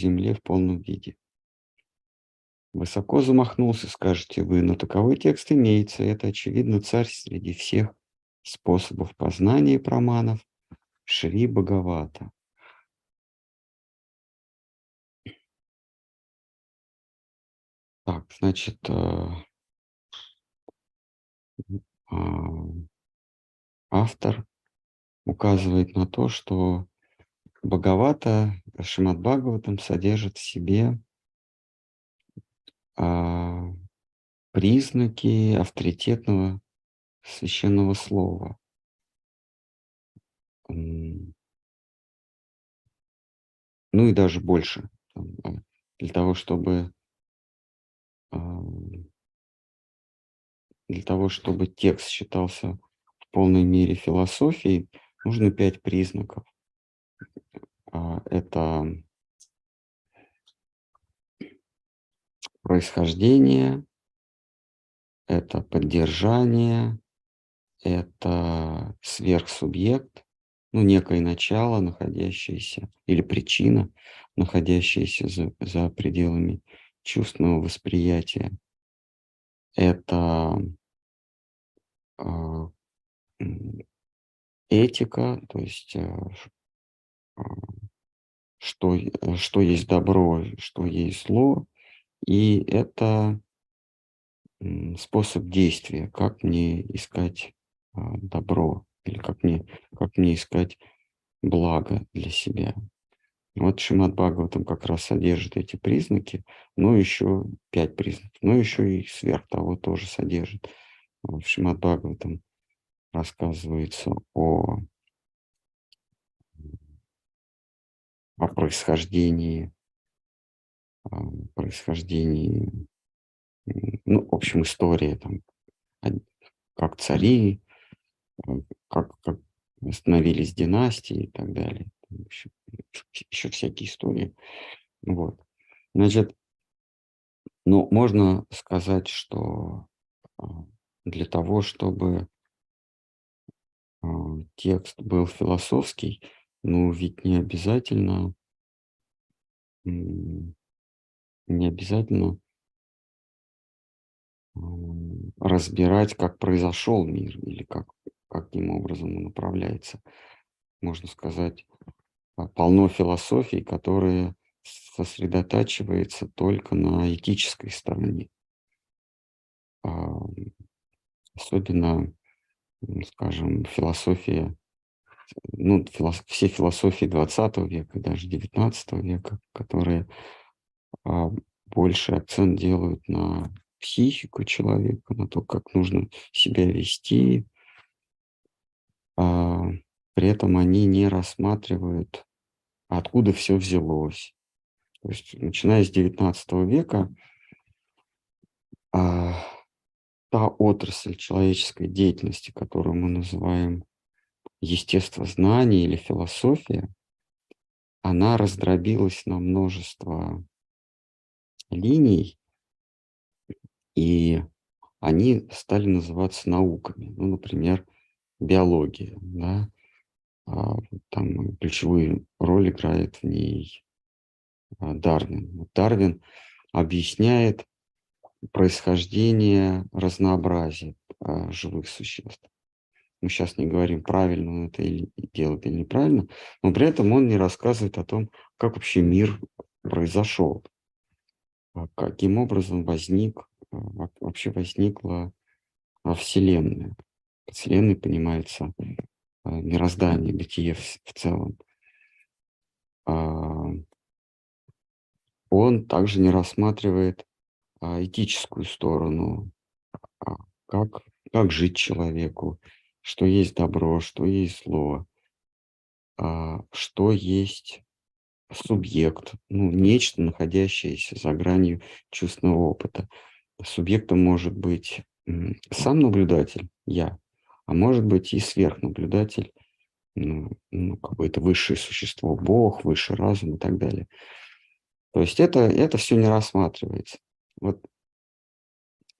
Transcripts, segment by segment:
земле в полном виде. Высоко замахнулся, скажете вы, но таковой текст имеется. Это, очевидно, царь среди всех способов познания проманов Шри Бхагавата. Так, значит, э, а, автор указывает на то, что Бхагавата, Шимад Бхагаватам содержит в себе а, признаки авторитетного священного слова. Ну и даже больше. А, для того, чтобы для того, чтобы текст считался в полной мере философией, нужно пять признаков. А, это происхождение, это поддержание, это сверхсубъект, ну, некое начало, находящееся, или причина, находящаяся за, за пределами чувственного восприятия. Это э, этика, то есть э, что, что есть добро, что есть зло, и это способ действия, как мне искать добро или как мне, как мне искать благо для себя. Вот Шимат Бхагаватам как раз содержит эти признаки, но еще пять признаков, но еще и сверх того тоже содержит. В Шимат Бхагаватам рассказывается о, о происхождении, происхождении, ну, в общем, история, там, как цари, как, как становились династии и так далее еще, еще всякие истории. Вот. Значит, ну, можно сказать, что а, для того, чтобы а, текст был философский, ну, ведь не обязательно, не обязательно разбирать, как произошел мир или как, каким образом он управляется. Можно сказать, а, полно философий, которые сосредотачивается только на этической стороне. Особенно, скажем, философия, ну, все философии 20 века, даже 19 века, которые а, больше акцент делают на психику человека, на то, как нужно себя вести. При этом они не рассматривают откуда все взялось. То есть, начиная с XIX века, а, та отрасль человеческой деятельности, которую мы называем естествознание или философия, она раздробилась на множество линий, и они стали называться науками. Ну, например, биология, да, а, там ключевую роль играет в ней а, Дарвин. Дарвин объясняет происхождение разнообразия а, живых существ. Мы сейчас не говорим, правильно он это или делает или неправильно, но при этом он не рассказывает о том, как вообще мир произошел, каким образом возник, вообще возникла Вселенная. Вселенной понимается Э, мироздание, бытие в, целом, а, он также не рассматривает а, этическую сторону, а, как, как жить человеку, что есть добро, что есть зло, что есть субъект, ну, нечто, находящееся за гранью чувственного опыта. Субъектом может быть сам наблюдатель, я, а может быть и сверхнаблюдатель, ну, ну, какое-то высшее существо, Бог, высший разум и так далее. То есть это, это все не рассматривается. Вот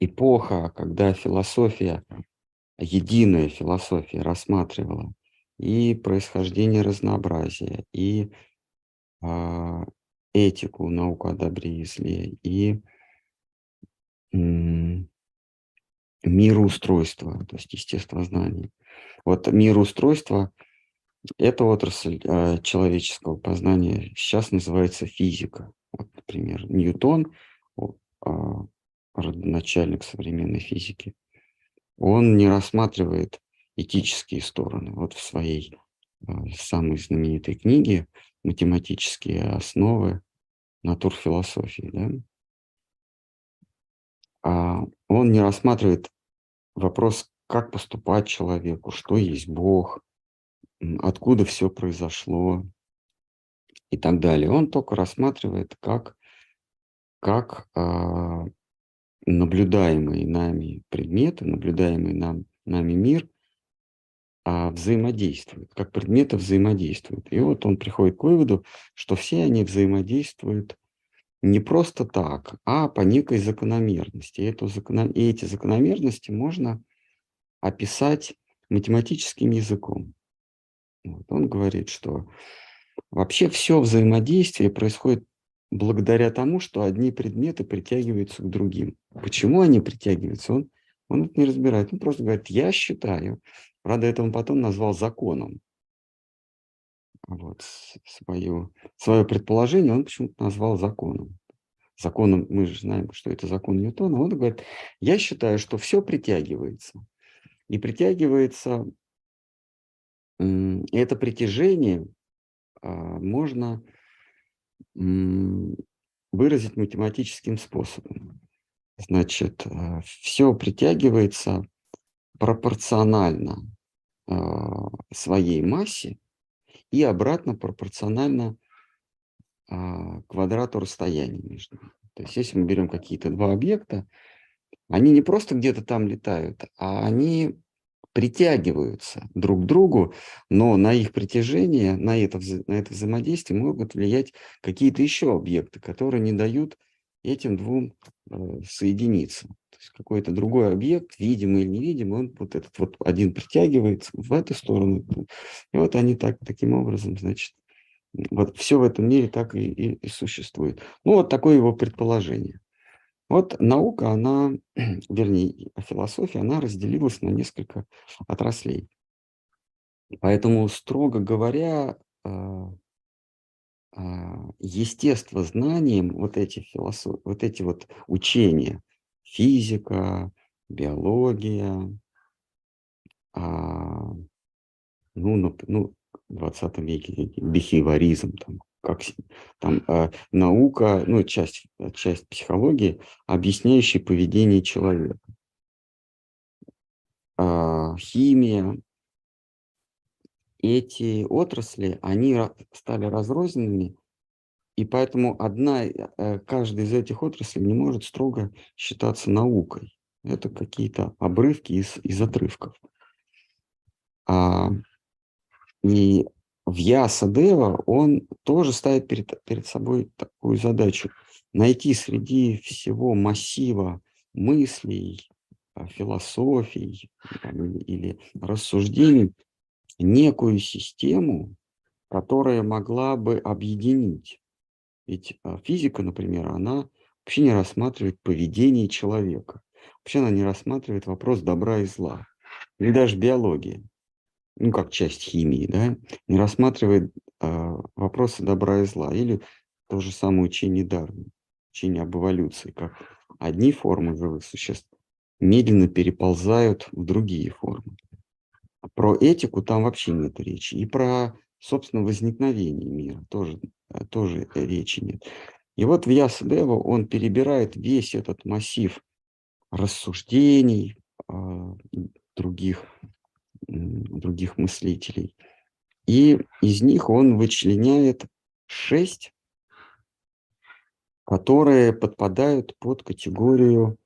эпоха, когда философия, единая философия рассматривала и происхождение разнообразия, и а, этику, науку о добре и зле, и мироустройство, то есть естествознание. Вот мироустройство – это отрасль э, человеческого познания, сейчас называется физика. Вот, например, Ньютон, э, родоначальник современной физики, он не рассматривает этические стороны. Вот в своей э, самой знаменитой книге «Математические основы натурфилософии», да, а он не рассматривает вопрос, как поступать человеку, что есть Бог, откуда все произошло и так далее. Он только рассматривает, как, как а, наблюдаемые нами предметы, наблюдаемый нам, нами мир а, взаимодействуют, как предметы взаимодействуют. И вот он приходит к выводу, что все они взаимодействуют не просто так, а по некой закономерности. И, эту закономер... и эти закономерности можно описать математическим языком. Вот он говорит, что вообще все взаимодействие происходит благодаря тому, что одни предметы притягиваются к другим. Почему они притягиваются, он, он это не разбирает. Он просто говорит, я считаю. Правда, это он потом назвал законом. Вот свое, свое предположение он почему-то назвал законом. Законом, мы же знаем, что это закон Ньютона. Он говорит, я считаю, что все притягивается. И притягивается, это притяжение а, можно выразить математическим способом. Значит, а, все притягивается пропорционально а, своей массе и обратно пропорционально квадрату расстояния между ними. То есть если мы берем какие-то два объекта, они не просто где-то там летают, а они притягиваются друг к другу, но на их притяжение, на это, на это взаимодействие могут влиять какие-то еще объекты, которые не дают этим двум э, соединиться. То есть какой-то другой объект, видимый или невидимый, он вот этот вот один притягивается в эту сторону. И вот они так, таким образом, значит, вот все в этом мире так и, и, и существует. Ну, вот такое его предположение. Вот наука, она, вернее, философия, она разделилась на несколько отраслей. Поэтому, строго говоря, а, а, естествознанием вот эти, философ... вот эти вот учения, физика, биология, а, ну, ну, в 20 веке бихеваризм, там, как там э, наука, ну, часть, часть психологии, объясняющая поведение человека. Э, химия. Эти отрасли, они стали разрозненными, и поэтому одна, э, каждая из этих отраслей не может строго считаться наукой. Это какие-то обрывки из, из отрывков. А, и в Ясадева он тоже ставит перед, перед собой такую задачу – найти среди всего массива мыслей, а, философий или, или рассуждений некую систему, которая могла бы объединить. Ведь а, физика, например, она вообще не рассматривает поведение человека. Вообще она не рассматривает вопрос добра и зла. Или даже биология ну, как часть химии, да, не рассматривает э, вопросы добра и зла, или то же самое учение Дарвина, учение об эволюции, как одни формы живых существ медленно переползают в другие формы. Про этику там вообще нет речи. И про, собственно, возникновение мира тоже, э, тоже речи нет. И вот в Ясадева он перебирает весь этот массив рассуждений, э, других других мыслителей. И из них он вычленяет шесть, которые подпадают под категорию,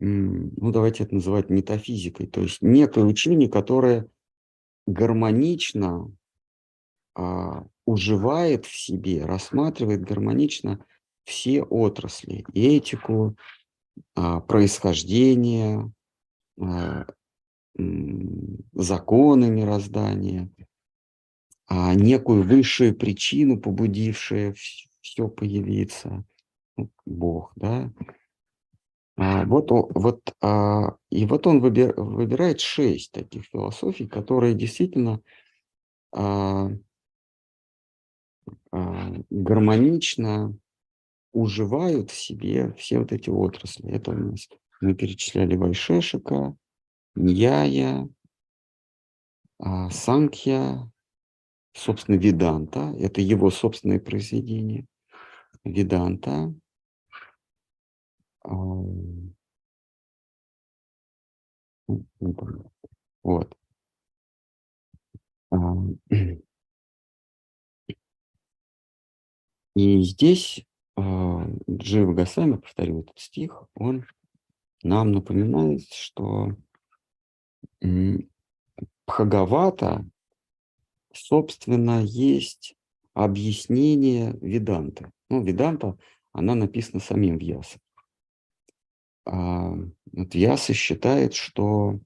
ну давайте это называть метафизикой, то есть некое учение, которое гармонично а, уживает в себе, рассматривает гармонично все отрасли, этику, а, происхождение, а, законы мироздания, а некую высшую причину, побудившую все появиться, Бог, да. А, вот, вот, а, и вот он выбир, выбирает шесть таких философий, которые действительно а, а, гармонично уживают в себе все вот эти отрасли. Это у мы перечисляли Вайшешика, Ньяя, а, Санкья, собственно, Виданта. Это его собственное произведение. Виданта. А, вот. А, и здесь Джива Гасами, повторю этот стих, он нам напоминает, что Бхагавата, собственно, есть объяснение Веданты. Ну, Веданта, она написана самим Вьясом. А, вот Вьяса считает, что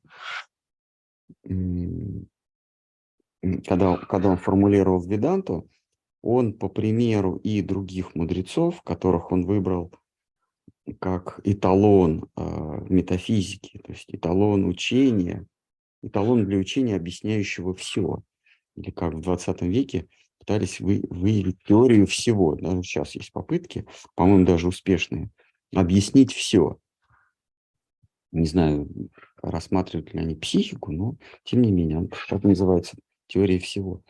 когда, когда он формулировал Веданту, он по примеру и других мудрецов, которых он выбрал как эталон э, метафизики, то есть эталон учения, эталон для учения, объясняющего все. Или как в 20 веке пытались вы, выявить теорию всего. Даже сейчас есть попытки, по-моему, даже успешные, объяснить все. Не знаю, рассматривают ли они психику, но тем не менее, так называется теория всего.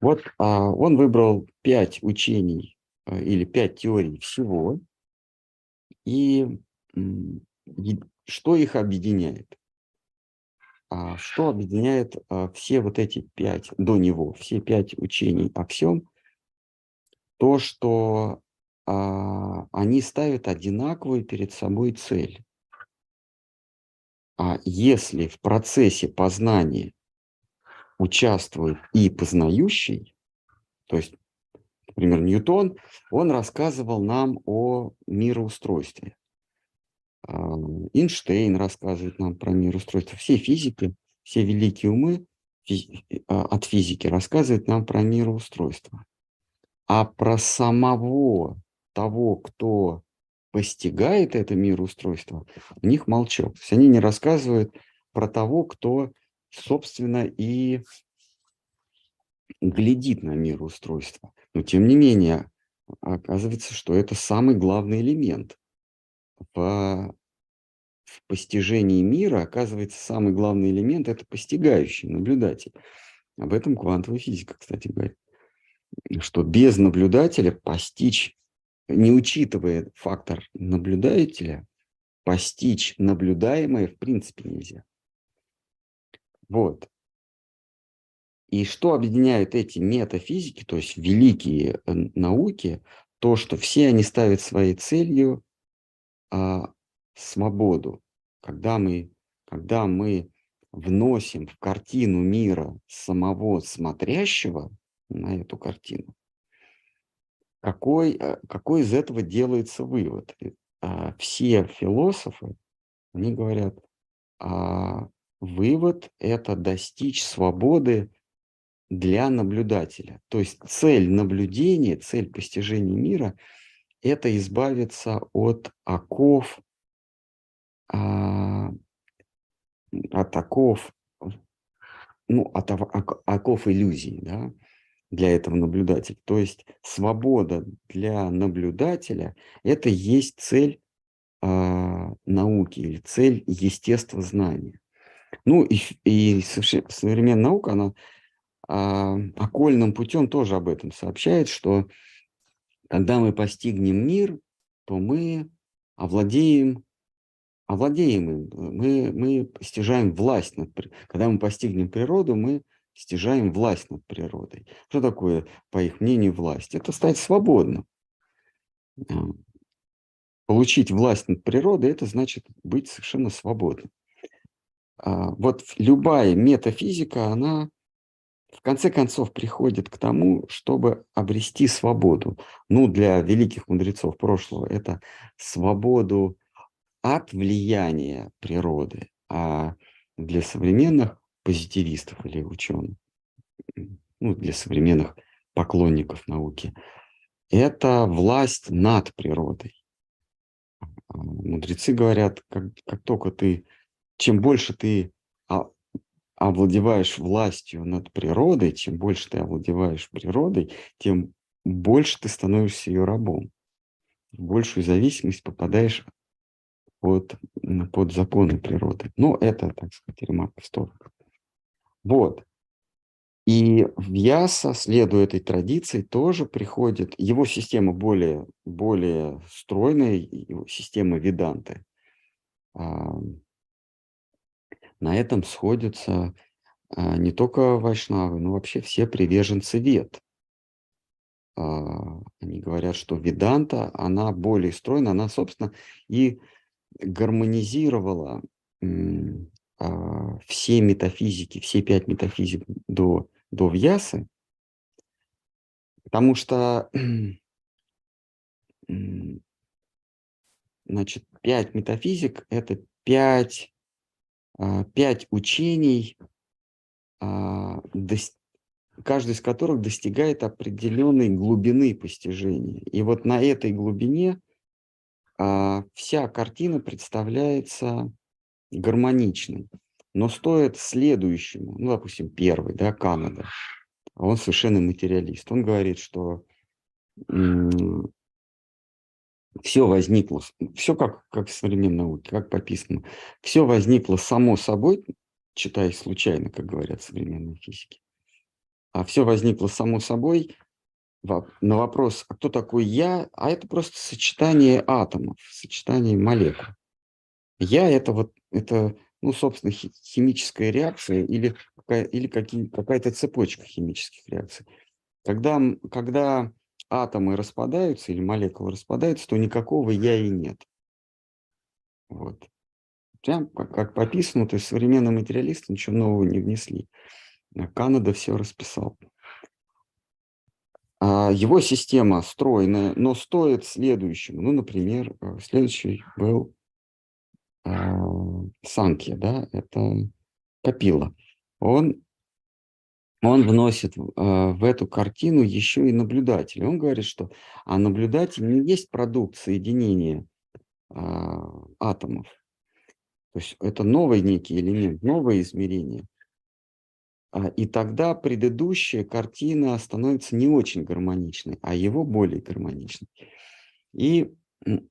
Вот а, он выбрал пять учений а, или пять теорий всего, и, что их объединяет? А, что объединяет а, все вот эти пять до него, все пять учений о всем? То, что а, они ставят одинаковую перед собой цель. А если в процессе познания участвует и познающий, то есть, например, Ньютон, он рассказывал нам о мироустройстве. А, Эйнштейн рассказывает нам про мироустройство. Все физики, все великие умы а, от физики рассказывают нам про мироустройство. А про самого того, кто постигает это мироустройство, у них молчок. То есть они не рассказывают про того, кто собственно, и глядит на мироустройство. Но, тем не менее, оказывается, что это самый главный элемент. В, в постижении мира, оказывается, самый главный элемент – это постигающий, наблюдатель. Об этом квантовая физика, кстати, говорит. Что без наблюдателя постичь, не учитывая фактор наблюдателя, постичь наблюдаемое в принципе нельзя. Вот. И что объединяет эти метафизики, то есть великие э, науки, то, что все они ставят своей целью а, свободу. Когда мы, когда мы вносим в картину мира самого смотрящего на эту картину, какой, э, какой из этого делается вывод? А, все философы, они говорят, а, Вывод – это достичь свободы для наблюдателя. То есть цель наблюдения, цель постижения мира – это избавиться от оков, а, от оков, ну, от оков иллюзий, да, для этого наблюдателя. То есть свобода для наблюдателя – это есть цель а, науки или цель естествознания. Ну и, и современная наука, она а, окольным путем тоже об этом сообщает, что когда мы постигнем мир, то мы овладеем, овладеем им, мы, мы постижаем власть над Когда мы постигнем природу, мы стяжаем власть над природой. Что такое, по их мнению, власть? Это стать свободным. А, получить власть над природой – это значит быть совершенно свободным. А, вот любая метафизика, она в конце концов приходит к тому, чтобы обрести свободу. Ну, для великих мудрецов прошлого это свободу от влияния природы, а для современных позитивистов или ученых, ну, для современных поклонников науки, это власть над природой. А, мудрецы говорят, как, как только ты, чем больше ты овладеваешь властью над природой, чем больше ты овладеваешь природой, тем больше ты становишься ее рабом. В большую зависимость попадаешь под, под законы природы. Но это, так сказать, ремарка в. Вот. И в Яса, следуя этой традиции, тоже приходит, его система более, более стройная, его система Веданты. А, на этом сходятся а, не только вайшнавы, но вообще все приверженцы вет. А, они говорят, что Веданта, она более стройна, она, собственно, и гармонизировала все метафизики, все пять метафизик до до Вьясы, потому что значит, пять метафизик – это пять, а, пять учений, а, каждый из которых достигает определенной глубины постижения. И вот на этой глубине а, вся картина представляется гармоничной. Но стоит следующему, ну, допустим, первый, да, Канада, он совершенно материалист. Он говорит, что все возникло, все как, как в современной науке, как пописано, все возникло само собой, читая случайно, как говорят современные физики, а все возникло само собой на вопрос, а кто такой я, а это просто сочетание атомов, сочетание молекул. Я это вот, это ну, собственно, химическая реакция или, или какая-то цепочка химических реакций. Когда, когда атомы распадаются или молекулы распадаются, то никакого я и нет. Вот. Прям как, как пописано, то есть современные материалисты ничего нового не внесли. А Канада все расписал. А его система стройная, но стоит следующему. Ну, например, э, следующий был а, Санкья, да, это Капила. Он, он вносит в, в эту картину еще и наблюдателя. Он говорит, что а наблюдатель не есть продукт соединения а, атомов. То есть это новый некий элемент, новое измерение. А, и тогда предыдущая картина становится не очень гармоничной, а его более гармоничной. И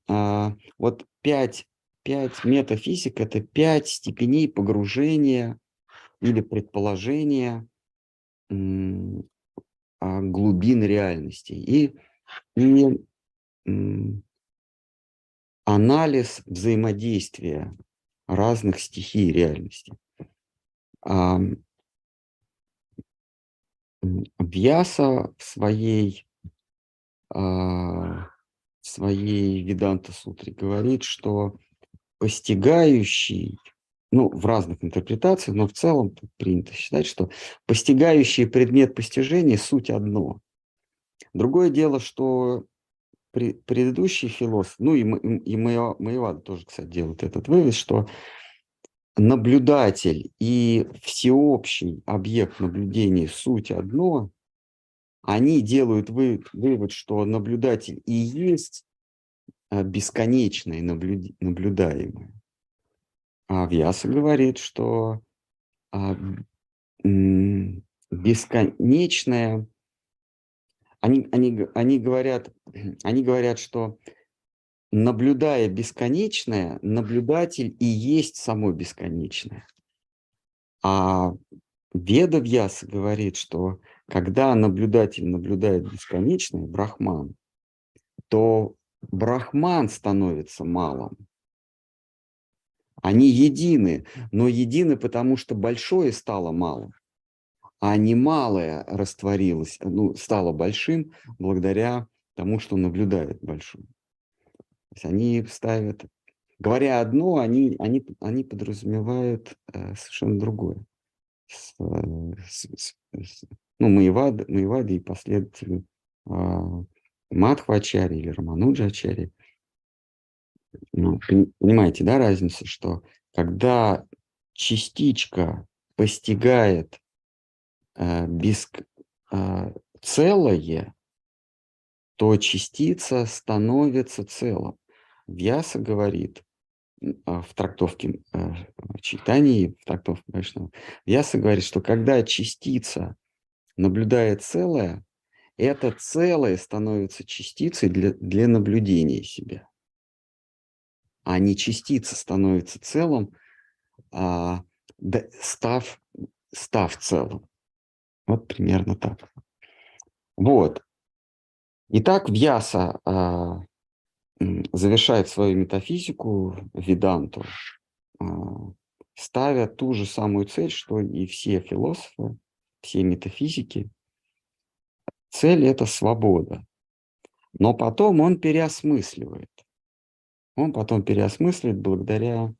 а, вот пять пять метафизик – это пять степеней погружения или предположения глубин реальности. И, и анализ взаимодействия разных стихий реальности. А, Вьяса в своей, а, в своей Веданта Сутре говорит, что постигающий, ну, в разных интерпретациях, но в целом принято считать, что постигающий предмет постижения – суть одно. Другое дело, что при, предыдущий философ, ну и, и Маевада тоже, кстати, делает этот вывод, что наблюдатель и всеобщий объект наблюдения – суть одно, они делают вывод, вывод, что наблюдатель и есть а, бесконечное наблюд... наблюдаемое. А Вьяса говорит, что а, бесконечное, они, они, они, говорят, они говорят, что наблюдая бесконечное, наблюдатель и есть само бесконечное. А Веда Вьяса говорит, что когда наблюдатель наблюдает бесконечное, брахман, то брахман становится малым. Они едины, но едины, потому что большое стало малым, а не малое растворилось, ну, стало большим благодаря тому, что наблюдает большое. То есть они ставят, говоря одно, они, они, они подразумевают э, совершенно другое. С, с, с, ну, Маевады, Маевады и последователи э, Мадхвачари или Рамануджачари. Ну, понимаете, да, разницу, что когда частичка постигает э, без, э, целое, то частица становится целым. Вьяса говорит а, в трактовке э, читаний, в трактовке Вайшнава, Вьяса говорит, что когда частица наблюдает целое, это целое становится частицей для, для наблюдения себя. А не частица становится целым, а, став, став целым. Вот примерно так. Вот. Итак, Вьяса а, завершает свою метафизику, веданту, а, ставя ту же самую цель, что и все философы, все метафизики. Цель – это свобода. Но потом он переосмысливает. Он потом переосмысливает благодаря,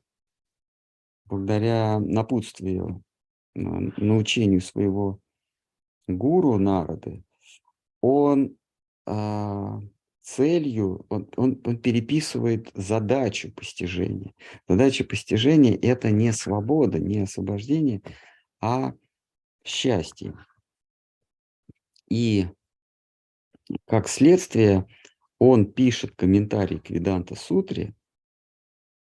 благодаря напутствию, научению своего гуру народы. Он а, целью, он, он, он переписывает задачу постижения. Задача постижения – это не свобода, не освобождение, а счастье. И как следствие он пишет комментарий к Веданта Сутре,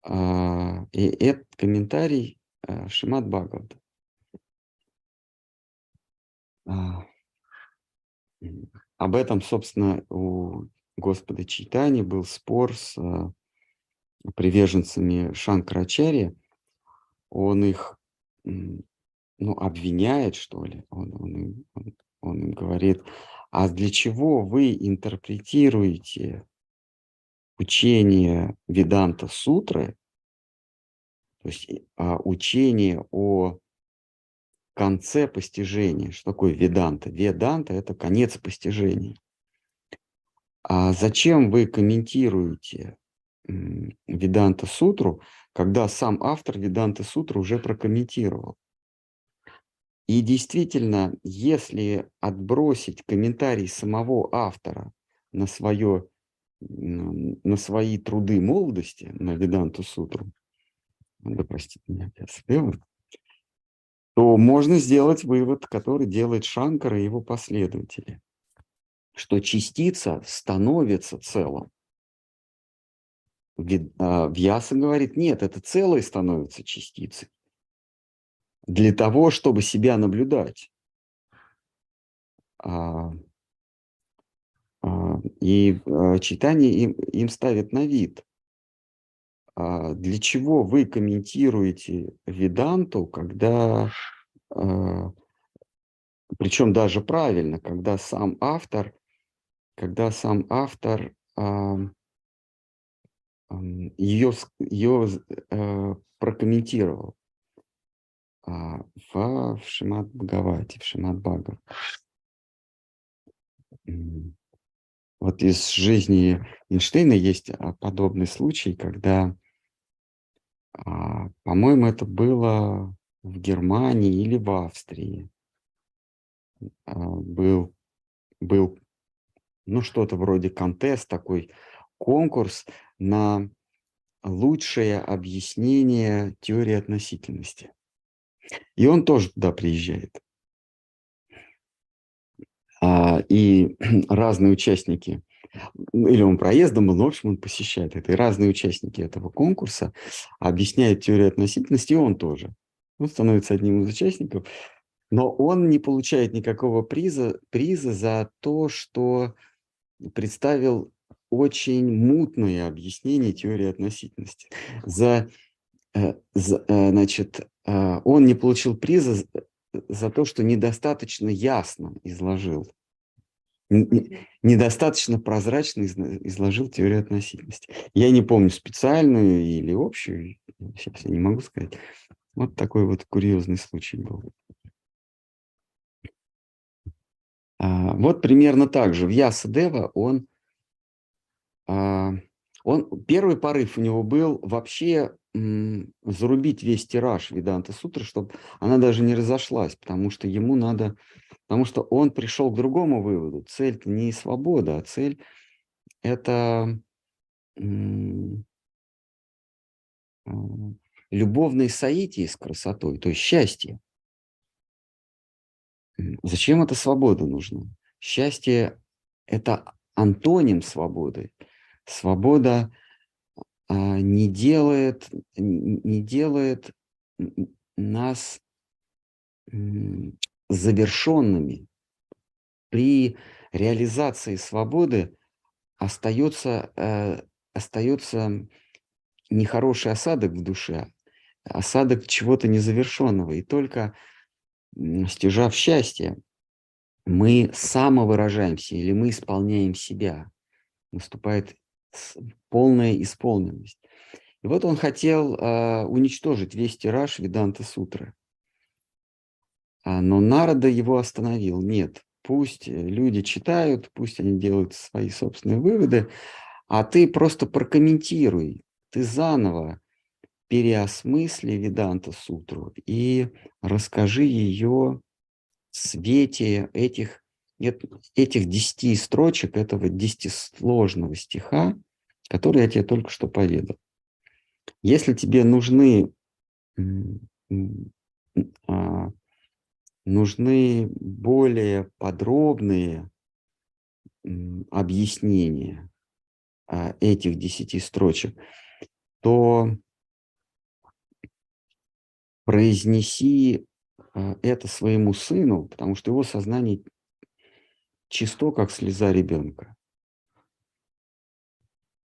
а, и этот комментарий а, Шимат Бхагавата. Об этом, собственно, у Господа Чайтани был спор с э, приверженцами Шанкарачари. Он их ну, обвиняет, что ли. Он, он, он, он им говорит, а для чего вы интерпретируете учение Веданта Сутры, то есть а, учение о конце постижения. Что такое веданта? Веданта – это конец постижения. А зачем вы комментируете Веданта Сутру, когда сам автор Веданта Сутру уже прокомментировал? И действительно, если отбросить комментарий самого автора на, свое, на свои труды молодости, на Веданту Сутру, да простите меня, я то можно сделать вывод, который делает Шанкара и его последователи что частица становится целым. А, Вьяса говорит, нет, это целое становится частицей. Для того, чтобы себя наблюдать. А, а, и читание им, им ставит на вид. Для чего вы комментируете Веданту, когда, причем даже правильно, когда сам автор когда сам автор а, ее, ее а, прокомментировал а, в, в Шимат Бхагавати, в Шимат Бхагав. Вот из жизни Эйнштейна есть а, подобный случай, когда, а, по-моему, это было в Германии или в Австрии. А, был, был ну, что-то вроде контест, такой конкурс на лучшее объяснение теории относительности. И он тоже туда приезжает. А, и разные участники, или он проездом был, но, в общем, он посещает это. И разные участники этого конкурса объясняют теорию относительности, и он тоже. Он становится одним из участников, но он не получает никакого приза, приза за то, что представил очень мутное объяснение теории относительности. За, э, за, э, значит, он не получил приза за то, что недостаточно ясно изложил, недостаточно прозрачно изложил теорию относительности. Я не помню специальную или общую, сейчас я не могу сказать. Вот такой вот курьезный случай был. А, вот примерно так же. В Ясадева он, а, он, первый порыв у него был вообще зарубить весь тираж Веданта Сутры, чтобы она даже не разошлась, потому что ему надо, потому что он пришел к другому выводу. Цель не свобода, а цель это а, любовные соитие с красотой, то есть счастье. Зачем эта свобода нужна? Счастье – это антоним свободы. Свобода а, не делает, не делает нас завершенными. При реализации свободы остается, э, остается нехороший осадок в душе, осадок чего-то незавершенного. И только стяжав счастье, мы самовыражаемся или мы исполняем себя. Наступает полная исполненность. И вот он хотел э, уничтожить весь тираж Веданта Сутры. А, но Нарада его остановил. Нет, пусть люди читают, пусть они делают свои собственные выводы, а ты просто прокомментируй, ты заново переосмысли Веданта Сутру и расскажи ее в свете этих, этих десяти строчек, этого десятисложного стиха, который я тебе только что поведал. Если тебе нужны, а, нужны более подробные объяснения а, этих десяти строчек, то произнеси а, это своему сыну, потому что его сознание чисто, как слеза ребенка.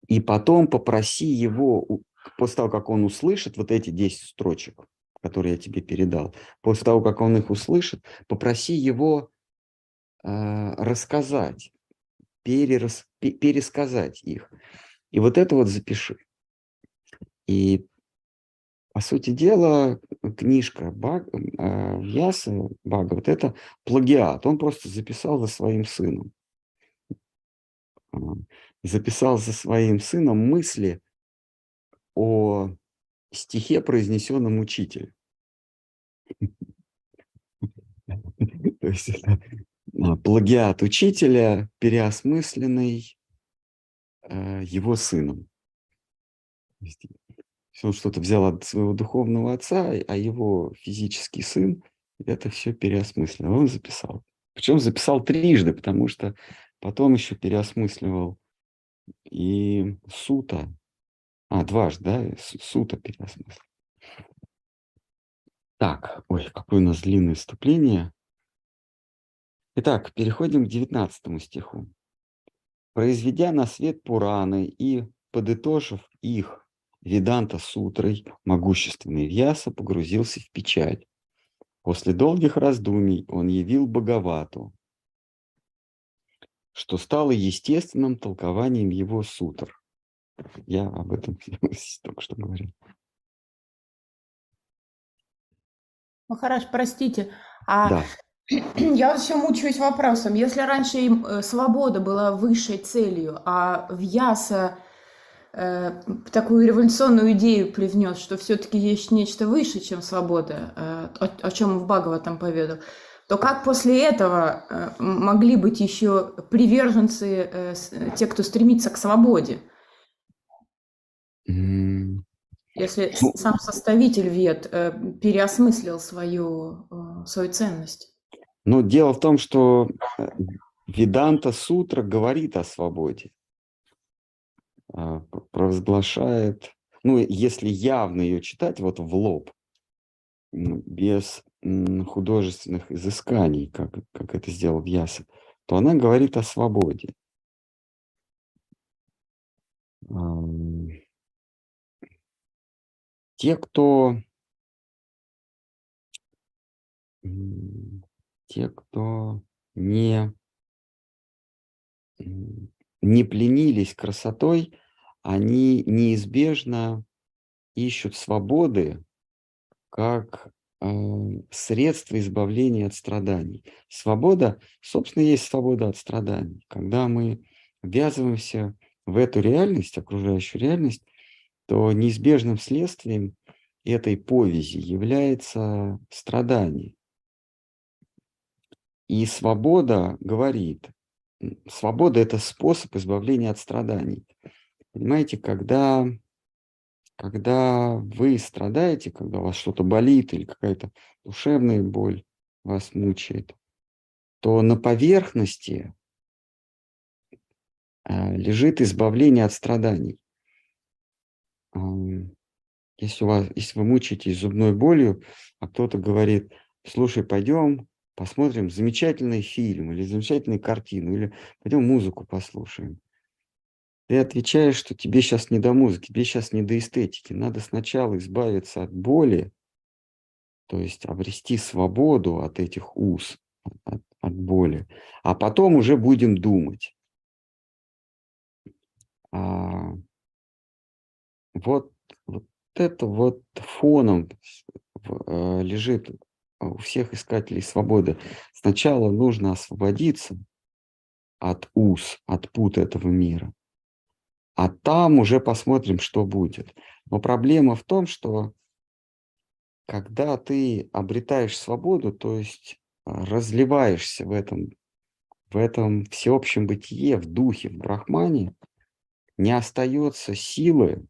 И потом попроси его, после того, как он услышит вот эти 10 строчек, которые я тебе передал, после того, как он их услышит, попроси его э, рассказать, перерас, пересказать их. И вот это вот запиши. И по сути дела, книжка Баг, Ясы Бага, вот это плагиат. Он просто записал за своим сыном. А, записал за своим сыном мысли о стихе, произнесенном учителем. То есть это а, плагиат учителя, переосмысленный э, его сыном. Он что-то взял от своего духовного отца, а его физический сын это все переосмыслил. Он записал. Причем записал трижды, потому что потом еще переосмысливал и Сута. А, дважды, да? Сута переосмыслил. Так, ой, какое у нас длинное вступление. Итак, переходим к 19 стиху. «Произведя на свет Пураны и подытожив их Веданта сутрой, могущественный Вьяса погрузился в печаль. После долгих раздумий он явил Бхагавату, что стало естественным толкованием его сутр. Я об этом только что говорил. Махараш, простите, а Да. я все мучаюсь вопросом. Если раньше им э, свобода была высшей целью, а Вьяса э, такую революционную идею привнес, что все-таки есть нечто выше, чем свобода, э, о, о чем в Бхагаватам поведал, то как после этого э, могли быть еще приверженцы, э, те, кто стремится к свободе, если Ну, сам составитель вет э, переосмыслил свою, э, свою ценность? Но дело в том, что э, Веданта Сутра говорит о свободе, провозглашает, ну, если явно ее читать вот в лоб, м, без художественных изысканий, как, как это сделал Вьяса, то она говорит о свободе. Те, кто те, кто не, не пленились красотой, они неизбежно ищут свободы как э, средство избавления от страданий. Свобода, собственно, есть свобода от страданий. Когда мы ввязываемся в эту реальность, окружающую реальность, то неизбежным следствием этой повези является страдание. И свобода говорит, свобода– это способ избавления от страданий. Понимаете, когда, когда вы страдаете, когда у вас что-то болит или какая-то душевная боль вас мучает, то на поверхности э, лежит избавление от страданий. Если, у вас, если вы мучаетесь зубной болью, а кто-то говорит, слушай, пойдем посмотрим замечательный фильм или замечательную картину, или пойдем музыку послушаем. Ты отвечаешь, что тебе сейчас не до музыки, тебе сейчас не до эстетики. Надо сначала избавиться от боли, то есть обрести свободу от этих уз, от, от боли, а потом уже будем думать. А, вот, вот это вот фоном э, лежит у всех искателей свободы. Сначала нужно освободиться от уз, от пут этого мира, а там уже посмотрим, что будет. Но проблема в том, что когда ты обретаешь свободу, то есть а, разливаешься в этом, в этом всеобщем бытие, в духе, в брахмане, не остается силы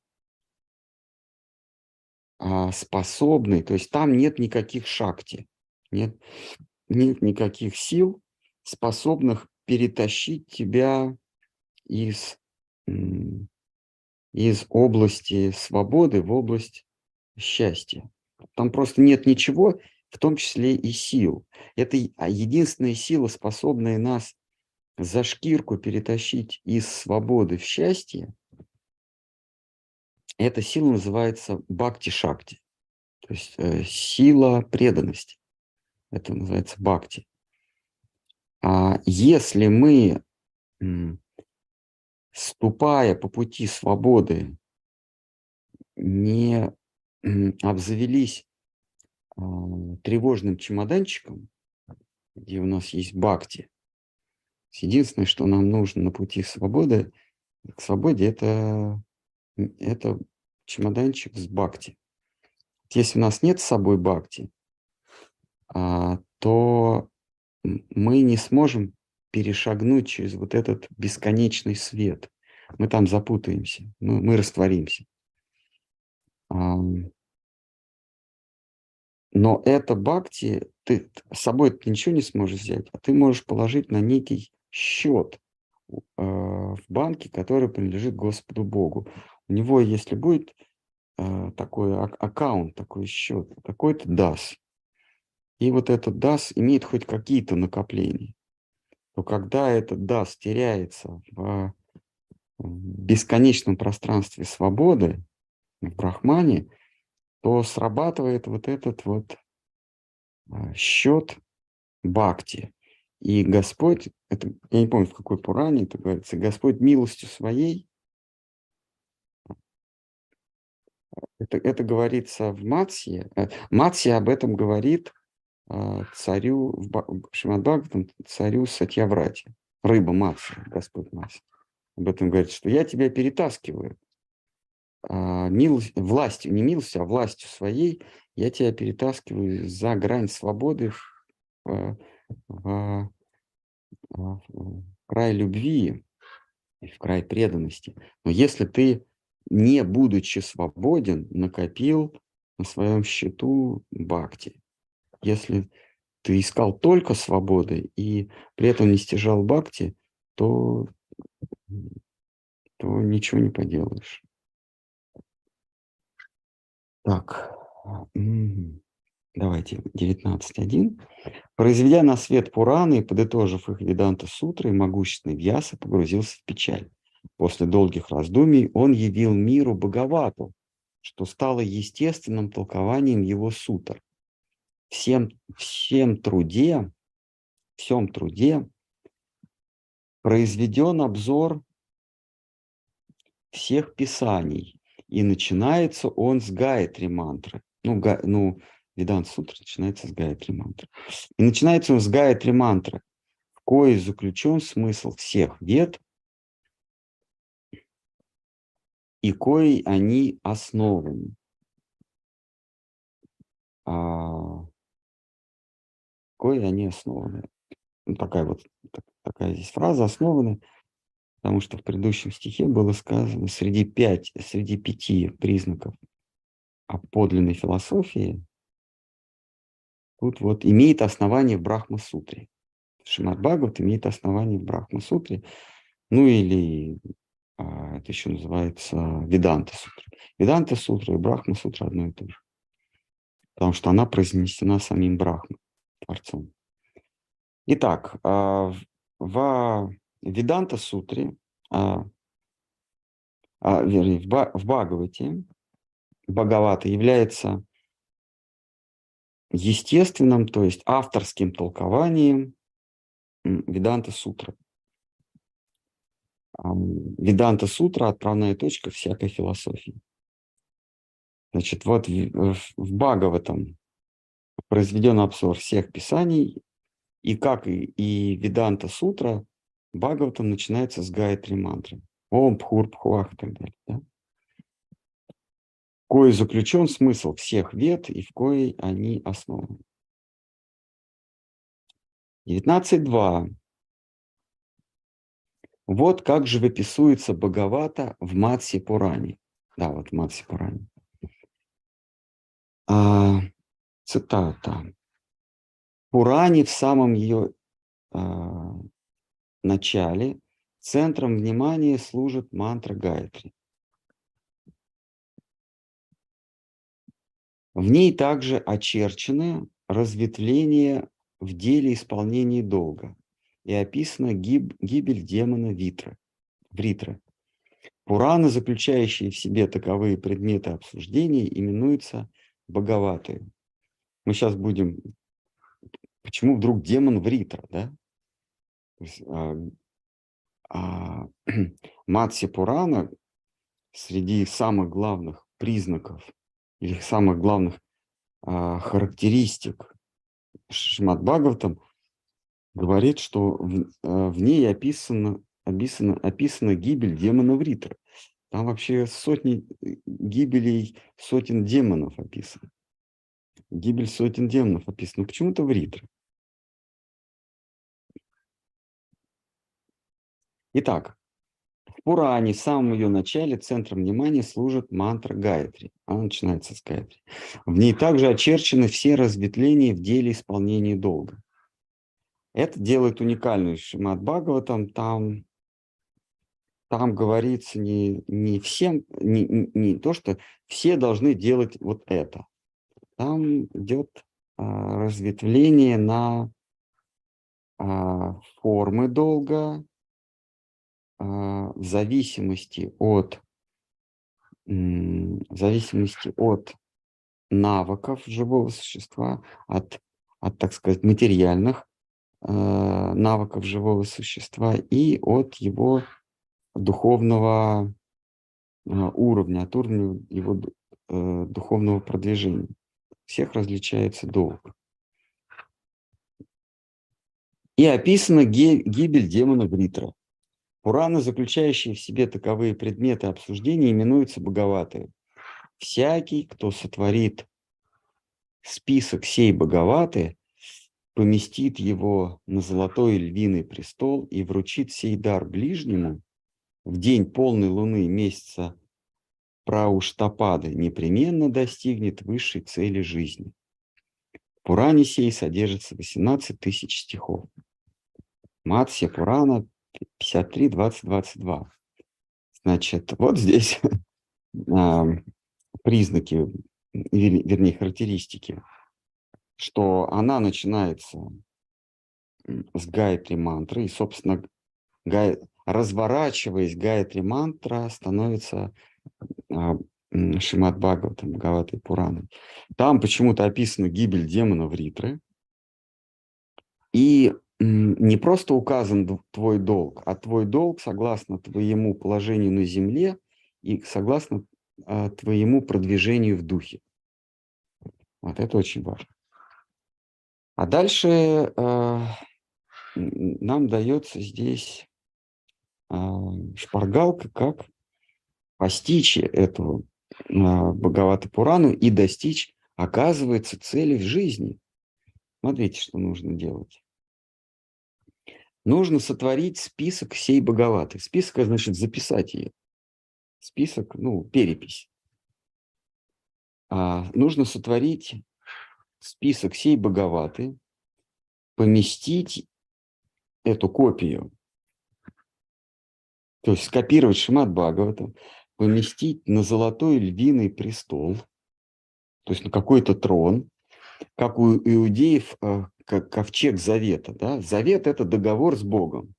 а, способный, то есть там нет никаких шакти, нет, нет никаких сил, способных перетащить тебя из, из области свободы в область счастья. Там просто нет ничего, в том числе и сил. Это а единственная сила, способная нас за шкирку перетащить из свободы в счастье, эта сила называется бхакти-шакти, то есть э, сила преданности. Это называется бхакти. А если мы, ступая по пути свободы, не обзавелись а, тревожным чемоданчиком, где у нас есть бхакти, единственное, что нам нужно на пути свободы, к свободе, это это чемоданчик с бакти. Если у нас нет с собой бакти, а, то мы не сможем перешагнуть через вот этот бесконечный свет. Мы там запутаемся, мы, мы растворимся. Но это бхакти, ты с собой ты ничего не сможешь взять, а ты можешь положить на некий счет а, в банке, который принадлежит Господу Богу у него, если будет э, такой аккаунт, такой счет, какой-то DAS, и вот этот DAS имеет хоть какие-то накопления, то когда этот DAS теряется в, в бесконечном пространстве свободы, в Брахмане, то срабатывает вот этот вот э, счет Бхакти. И Господь, это, я не помню, в какой Пуране это говорится, Господь милостью своей Это, это говорится в Матсье. Э, Матсье об этом говорит э, царю, в Шимадбхагаватам, царю Сатьяврати. Рыба Матсья, Господь Матсья. Об этом говорит, что я тебя перетаскиваю. А, милость, властью, не милостью, а властью своей, я тебя перетаскиваю за грань свободы в, в, в край любви, в край преданности. Но если ты не будучи свободен, накопил на своем счету бхакти. Если ты искал только свободы и при этом не стяжал бхакти, то, то ничего не поделаешь. Так, давайте 19.1. Произведя на свет Пураны и подытожив их Веданта Сутры, могущественный Вьяса погрузился в печаль. После долгих раздумий он явил миру Бхагавату, что стало естественным толкованием его сутр. Всем, всем труде, всем труде произведен обзор всех писаний, и начинается он с Гаятри мантры. Ну, га, ну Видан Сутра начинается с Гаятри мантры. И начинается он с Гаятри мантры, в кое заключен смысл всех вед и коей они основаны. А, кои они основаны. Ну, такая вот так, такая здесь фраза основаны, потому что в предыдущем стихе было сказано среди, пять, среди пяти признаков о подлинной философии, тут вот имеет основание в Брахма-сутре. Шимат Бхагават имеет основание в Брахма-сутре, Ну или это еще называется Веданта сутра. Веданта сутра и Брахма сутра одно и то же. Потому что она произнесена самим Брахмой, Творцом. Итак, а, в Веданта сутре, а, вернее, в Бхагавате, Бхагавата является естественным, то есть авторским толкованием Веданта сутры. Веданта сутра – отправная точка всякой философии. Значит, вот в, в Бхагаватам произведен обзор всех писаний, и как и, и Веданта сутра, Бхагаватам начинается с Гайатри мантры. Ом, Пхур, Пхуах и так далее. Да? В кое заключен смысл всех вет и в коей они основаны. 19.2. Вот как же выписывается Бхагавата в Матси Пуране. Да, вот в Матси Пуране. А, цитата. Пуране в самом ее а, начале центром внимания служит мантра Гайатри. В ней также очерчены разветвления в деле исполнения долга и описана гиб, гибель демона Витра, Вритра. Пураны, заключающие в себе таковые предметы обсуждения, именуются Бхагаваты. Мы сейчас будем... Почему вдруг демон Вритра, да? А, а, Матси Пурана среди самых главных признаков или самых главных а, характеристик Шимат Бхагаватам говорит, что в, э, в ней описана, описана, описана гибель демона Вритра. Там вообще сотни э, гибелей сотен демонов описано. Гибель сотен демонов описана. Почему-то Вритра. Итак, в Пуране, в самом ее начале, центром внимания служит мантра Гайатри. Она начинается с Гайатри. В ней также очерчены все разветвления в деле исполнения долга. Это делает уникальную Шимат Бхагаватам. Там, там говорится не, не всем, не, не, не то, что все должны делать вот это. Там идет а, разветвление на а, формы долга а, в зависимости от в зависимости от навыков живого существа, от, от так сказать, материальных навыков живого существа и от его духовного э, уровня, от уровня его э, духовного продвижения. Всех различается долг. И описана гибель демона Бритра. Пураны, заключающие в себе таковые предметы обсуждения, именуются боговатые. Всякий, кто сотворит список сей боговатые, поместит его на золотой львиный престол и вручит сей дар ближнему в день полной луны месяца Прауштапады непременно достигнет высшей цели жизни. В Пуране сей содержится 18 тысяч стихов. Матсия Пурана 53, 20, 22. Значит, вот здесь а, признаки, вернее, характеристики что она начинается с гайатри мантры, и, собственно, гай, разворачиваясь, гайатри мантра становится а, Шимат Бхагаватам, Бхагаватой Пураной. Там почему-то описана гибель демона в Ритры, и не просто указан твой долг, а твой долг согласно твоему положению на земле и согласно а, твоему продвижению в духе. Вот это очень важно. А дальше э, нам дается здесь э, шпаргалка, как постичь эту э, Бхагавата Пурану и достичь, оказывается, цели в жизни. Смотрите, что нужно делать. Нужно сотворить список всей Бхагаваты. Список, значит, записать ее. Список, ну, перепись. А, нужно сотворить список сей боговаты, поместить эту копию То есть скопировать Шимат Бхагаватам, поместить на золотой львиный престол, то есть на какой-то трон, как у иудеев э, как ковчег завета. Да? Завет – это договор с Богом.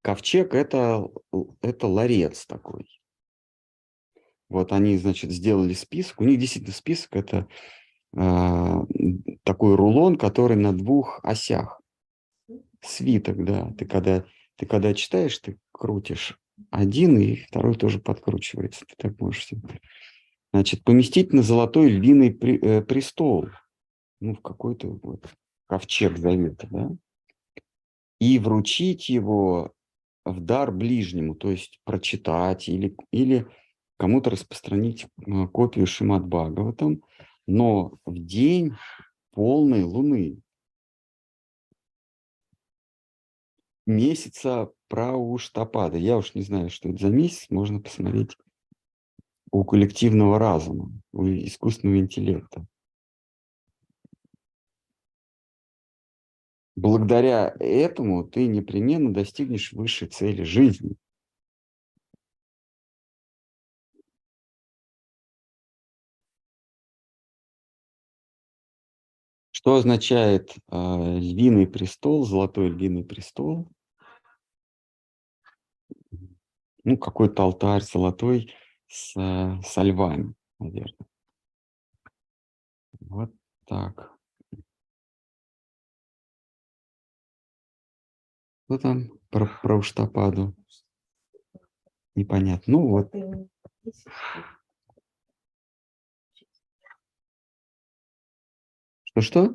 Ковчег это, это ларец такой. Вот они, значит, сделали список. У них действительно список это такой рулон, который на двух осях. Свиток, да. Ты когда, ты когда читаешь, ты крутишь один, и второй тоже подкручивается. Ты так можешь Значит, поместить на золотой львиный при, э, престол. Ну, в какой-то вот ковчег завета, да. И вручить его в дар ближнему, то есть прочитать или, или кому-то распространить э, копию Шимат Бхагаватам, но в день полной луны, месяца Прауштапада. Я уж не знаю, что это за месяц, можно посмотреть у коллективного разума, у искусственного интеллекта. благодаря этому ты непременно достигнешь высшей цели жизни. Что означает э, львиный престол, золотой львиный престол? Ну, какой-то алтарь золотой с, со львами, наверное. Вот так. Что там про, про Уштападу? Непонятно. Ну вот. Что-что?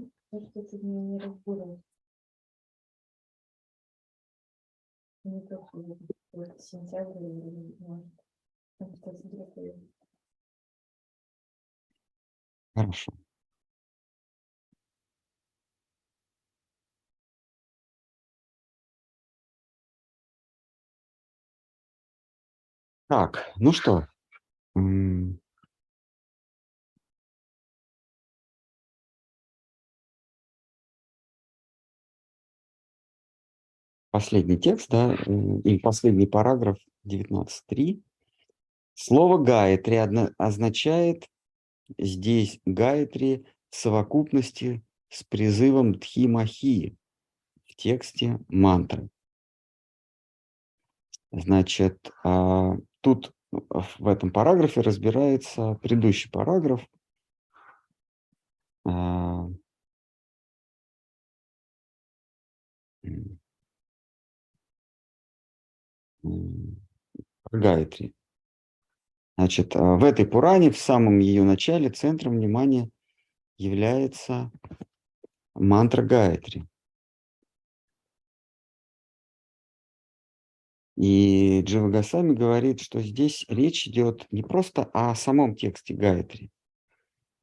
Хорошо. Так, ну что, последний текст, да, или последний параграф 19.3. Слово «гаятри» означает здесь «гаятри» в совокупности с призывом «дхимахи» в тексте мантры. Значит, а, тут в этом параграфе разбирается предыдущий параграф. Гайтри. Значит, а, в этой Пуране, в самом ее начале, центром внимания является мантра Гайтри. И Джива Гасами говорит, что здесь речь идет не просто о самом тексте Гайтри,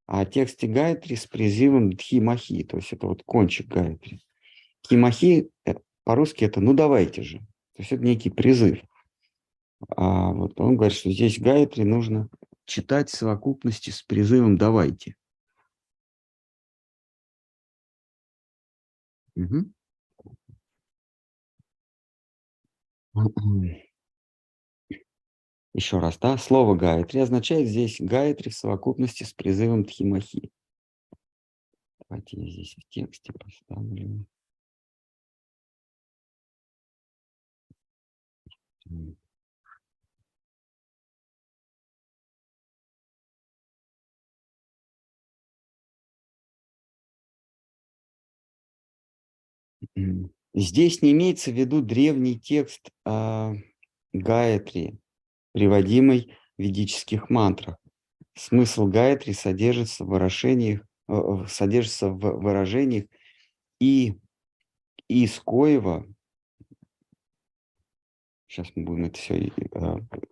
а о тексте Гайтри с призывом Дхимахи, то есть это вот кончик Гайтри. Дхимахи э, по-русски это «ну давайте же», то есть это некий призыв. А вот он говорит, что здесь Гайтри нужно читать в совокупности с призывом «давайте». Угу. Еще раз, да, слово Гайатри означает здесь Гайатри в совокупности с призывом Тхимахи. Давайте я здесь в тексте поставлю. Здесь не имеется в виду древний текст э, Гаятри, приводимый в ведических мантрах. Смысл Гаятри содержится в выражениях, э, содержится в выражениях и из коего, сейчас мы будем это все э,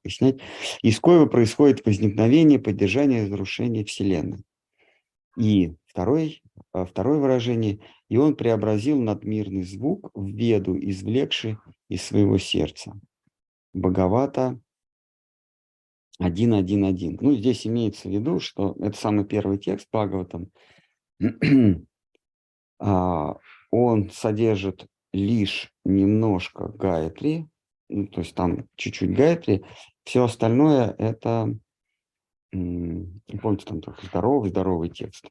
объяснять, из коего происходит возникновение, поддержание разрушение Вселенной. И второй, э, второе выражение – и он преобразил надмирный звук в веду, извлекший из своего сердца. Боговато 1.1.1. Ну, здесь имеется в виду, что это самый первый текст Бхагаватам. А, он содержит лишь немножко гаятри, ну, то есть там чуть-чуть гайтри, все остальное это, помните, там только здоровый, здоровый текст.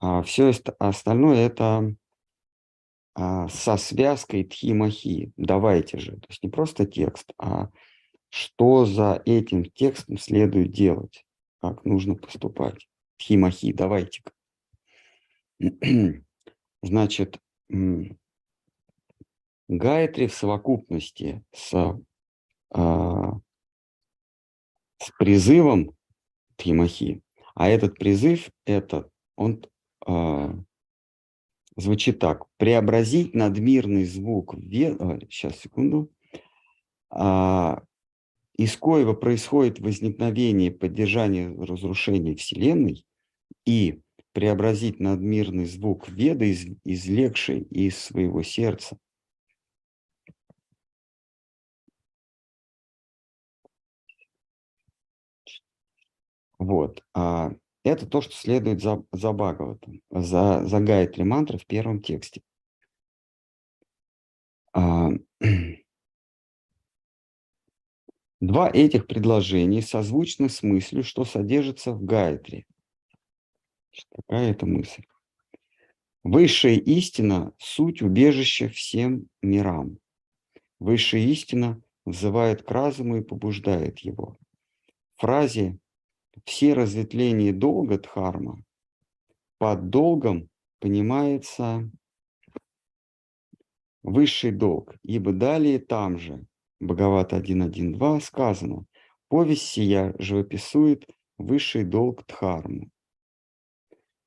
А все остальное это а, со связкой тхимахи. Давайте же. То есть не просто текст, а что за этим текстом следует делать, как нужно поступать. Тхимахи, давайте-ка. Значит, Гайтри в совокупности с, а, с призывом Тхимахи, а этот призыв, это, он а, звучит так. Преобразить надмирный звук в... Сейчас, секунду. А, из коего происходит возникновение поддержание разрушения Вселенной и преобразить надмирный звук Веды, из, извлекший из своего сердца. Вот. А это то, что следует за, за Бхагаватом, за, за Гайатри мантры в первом тексте. А, два этих предложения созвучны с мыслью, что содержится в Гайатре. Какая это мысль? Высшая истина – суть убежища всем мирам. Высшая истина взывает к разуму и побуждает его. В фразе «все разветвления долга дхарма» под долгом понимается высший долг, ибо далее там же, Бхагават 1.1.2, сказано, повесть сия живописует высший долг дхарму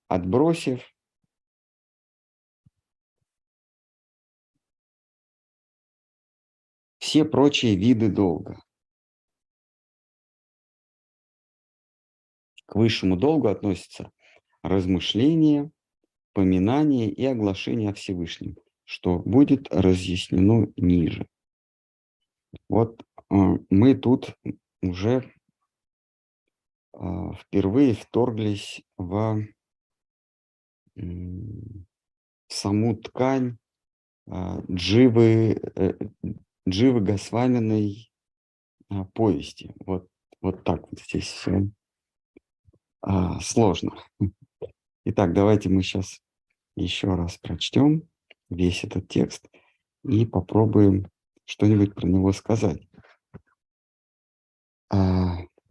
отбросив все прочие виды долга. К высшему долгу относятся размышление, поминание и оглашение о Всевышнем, что будет разъяснено ниже. Вот э, мы тут уже э, впервые вторглись в саму ткань а, Дживы, э, Дживы Госваминой повести. Вот, вот так вот здесь все а, сложно. Итак, давайте мы сейчас еще раз прочтем весь этот текст и попробуем что-нибудь про него сказать.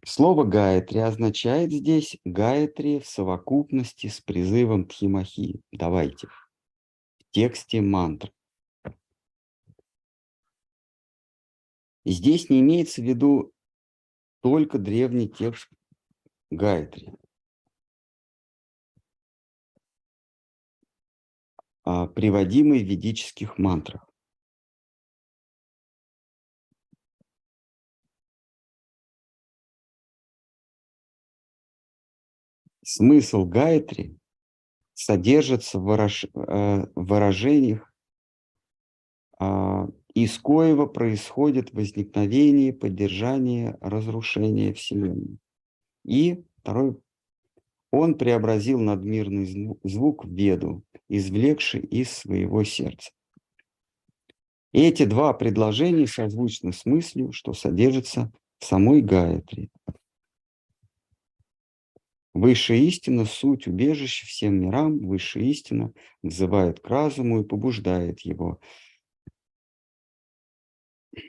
Слово «гаятри» означает здесь «гаятри» в совокупности с призывом Тхимахи. Давайте. В тексте мантр. Здесь не имеется в виду только древний текст Гаятри. Приводимый в ведических мантрах. Смысл гайтри содержится в э, выражениях, а, из коего происходит возникновение, поддержание, разрушение Вселенной. И второй, он преобразил надмирный звук в веду, извлекший из своего сердца. эти два предложения созвучны с мыслью, что содержится в самой Гаятре. Высшая истина – суть убежища всем мирам, высшая истина взывает к разуму и побуждает его. В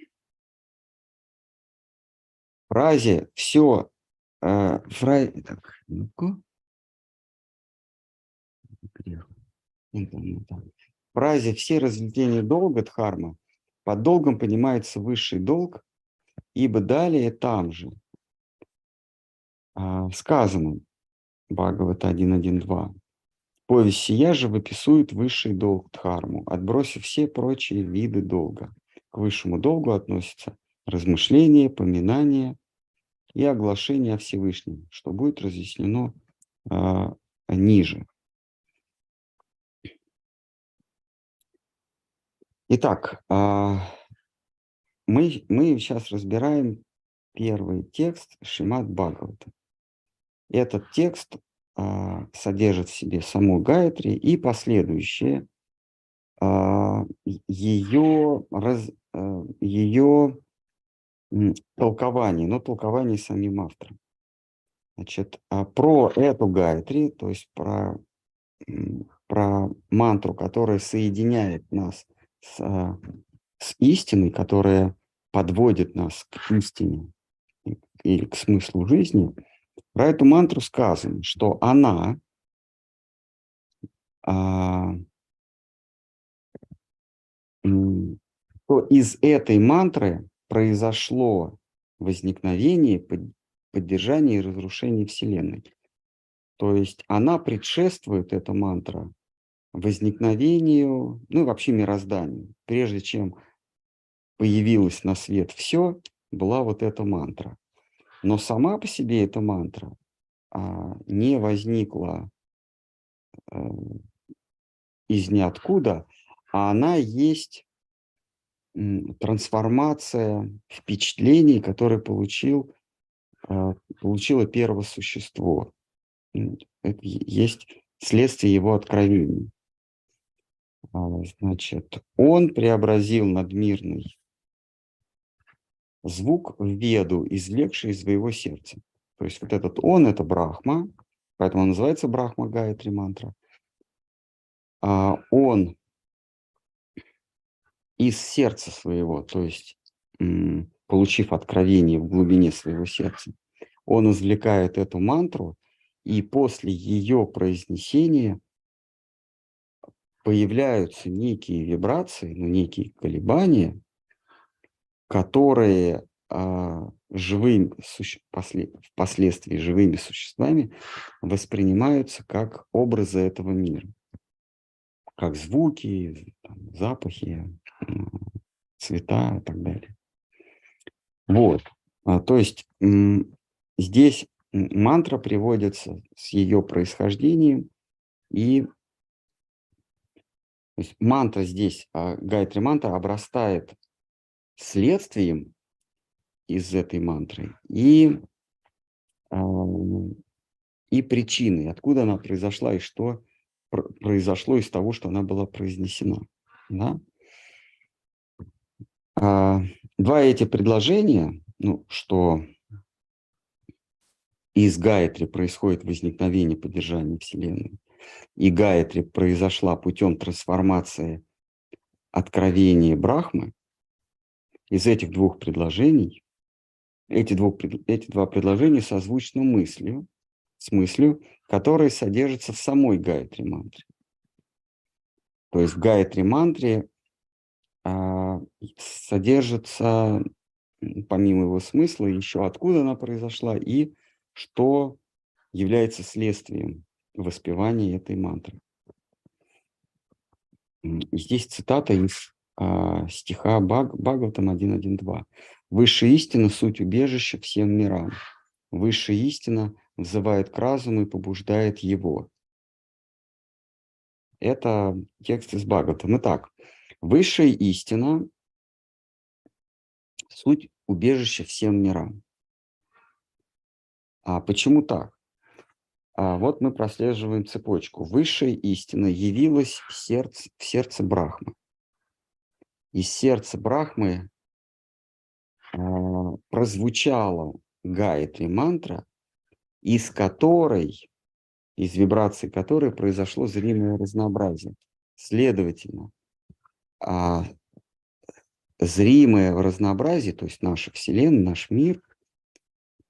фразе «все», э, фра... так, ну-ка. В фразе «все развлечения долга дхарма» под долгом понимается высший долг, ибо далее там же э, сказано Бхагавата 1.1.2. Повесть сия же выписует высший долг Дхарму, отбросив все прочие виды долга. К высшему долгу относятся размышления, поминания и оглашение о Всевышнем, что будет разъяснено э, ниже. Итак, э, мы, мы сейчас разбираем первый текст Шимат Бхагавата. Этот текст а, содержит в себе саму Гаятри и последующие а, ее раз, ее толкование, но толкование самим автором. Значит, а про эту гайтри, то есть про, про мантру, которая соединяет нас с, а, с истиной, которая подводит нас к истине или к смыслу жизни, про эту мантру сказано, что она а, то из этой мантры произошло возникновение, поддержание и разрушение Вселенной. То есть она предшествует, эта мантра, возникновению, ну и вообще мирозданию. Прежде чем появилась на свет все, была вот эта мантра. Но сама по себе эта мантра а, не возникла а, из ниоткуда, а она есть трансформация впечатлений, которые получил, а, получило первое существо. Это есть следствие его откровений. А, значит, он преобразил надмирный звук в веду, извлекший из своего сердца. То есть вот этот он – это Брахма, поэтому он называется Брахма Гайатри мантра. А он из сердца своего, то есть получив откровение в глубине своего сердца, он извлекает эту мантру, и после ее произнесения появляются некие вибрации, ну, некие колебания, которые а, живым, после, впоследствии живыми существами воспринимаются как образы этого мира, как звуки, там, запахи, цвета и так далее. Вот. А, то есть здесь мантра приводится с ее происхождением, и то есть мантра здесь, а, гайтри мантра обрастает следствием из этой мантры и, и причиной, откуда она произошла и что произошло из того, что она была произнесена. Да? А, два эти предложения, ну, что из Гаятри происходит возникновение поддержания Вселенной, и Гаятри произошла путем трансформации откровения Брахмы, из этих двух предложений, эти, двух, эти два предложения созвучны мыслью, с мыслью, которая содержится в самой Гаятри мантре. То есть в Гаятри мантре а, содержится, помимо его смысла, еще откуда она произошла и что является следствием воспевания этой мантры. Здесь цитата из а, стиха Баг, Бхагаватам 1.1.2. «Высшая истина – суть убежища всем мирам. Высшая истина взывает к разуму и побуждает его». Это текст из Бхагаватам. Итак, Высшая истина – суть убежища всем мирам. А почему так? А вот мы прослеживаем цепочку. Высшая истина явилась в сердце, в сердце Брахмы. Из сердца Брахмы а, прозвучала Гайатри мантра, из которой, из вибрации которой произошло зримое разнообразие. Следовательно, а зримое разнообразие, то есть наша Вселенная, наш мир,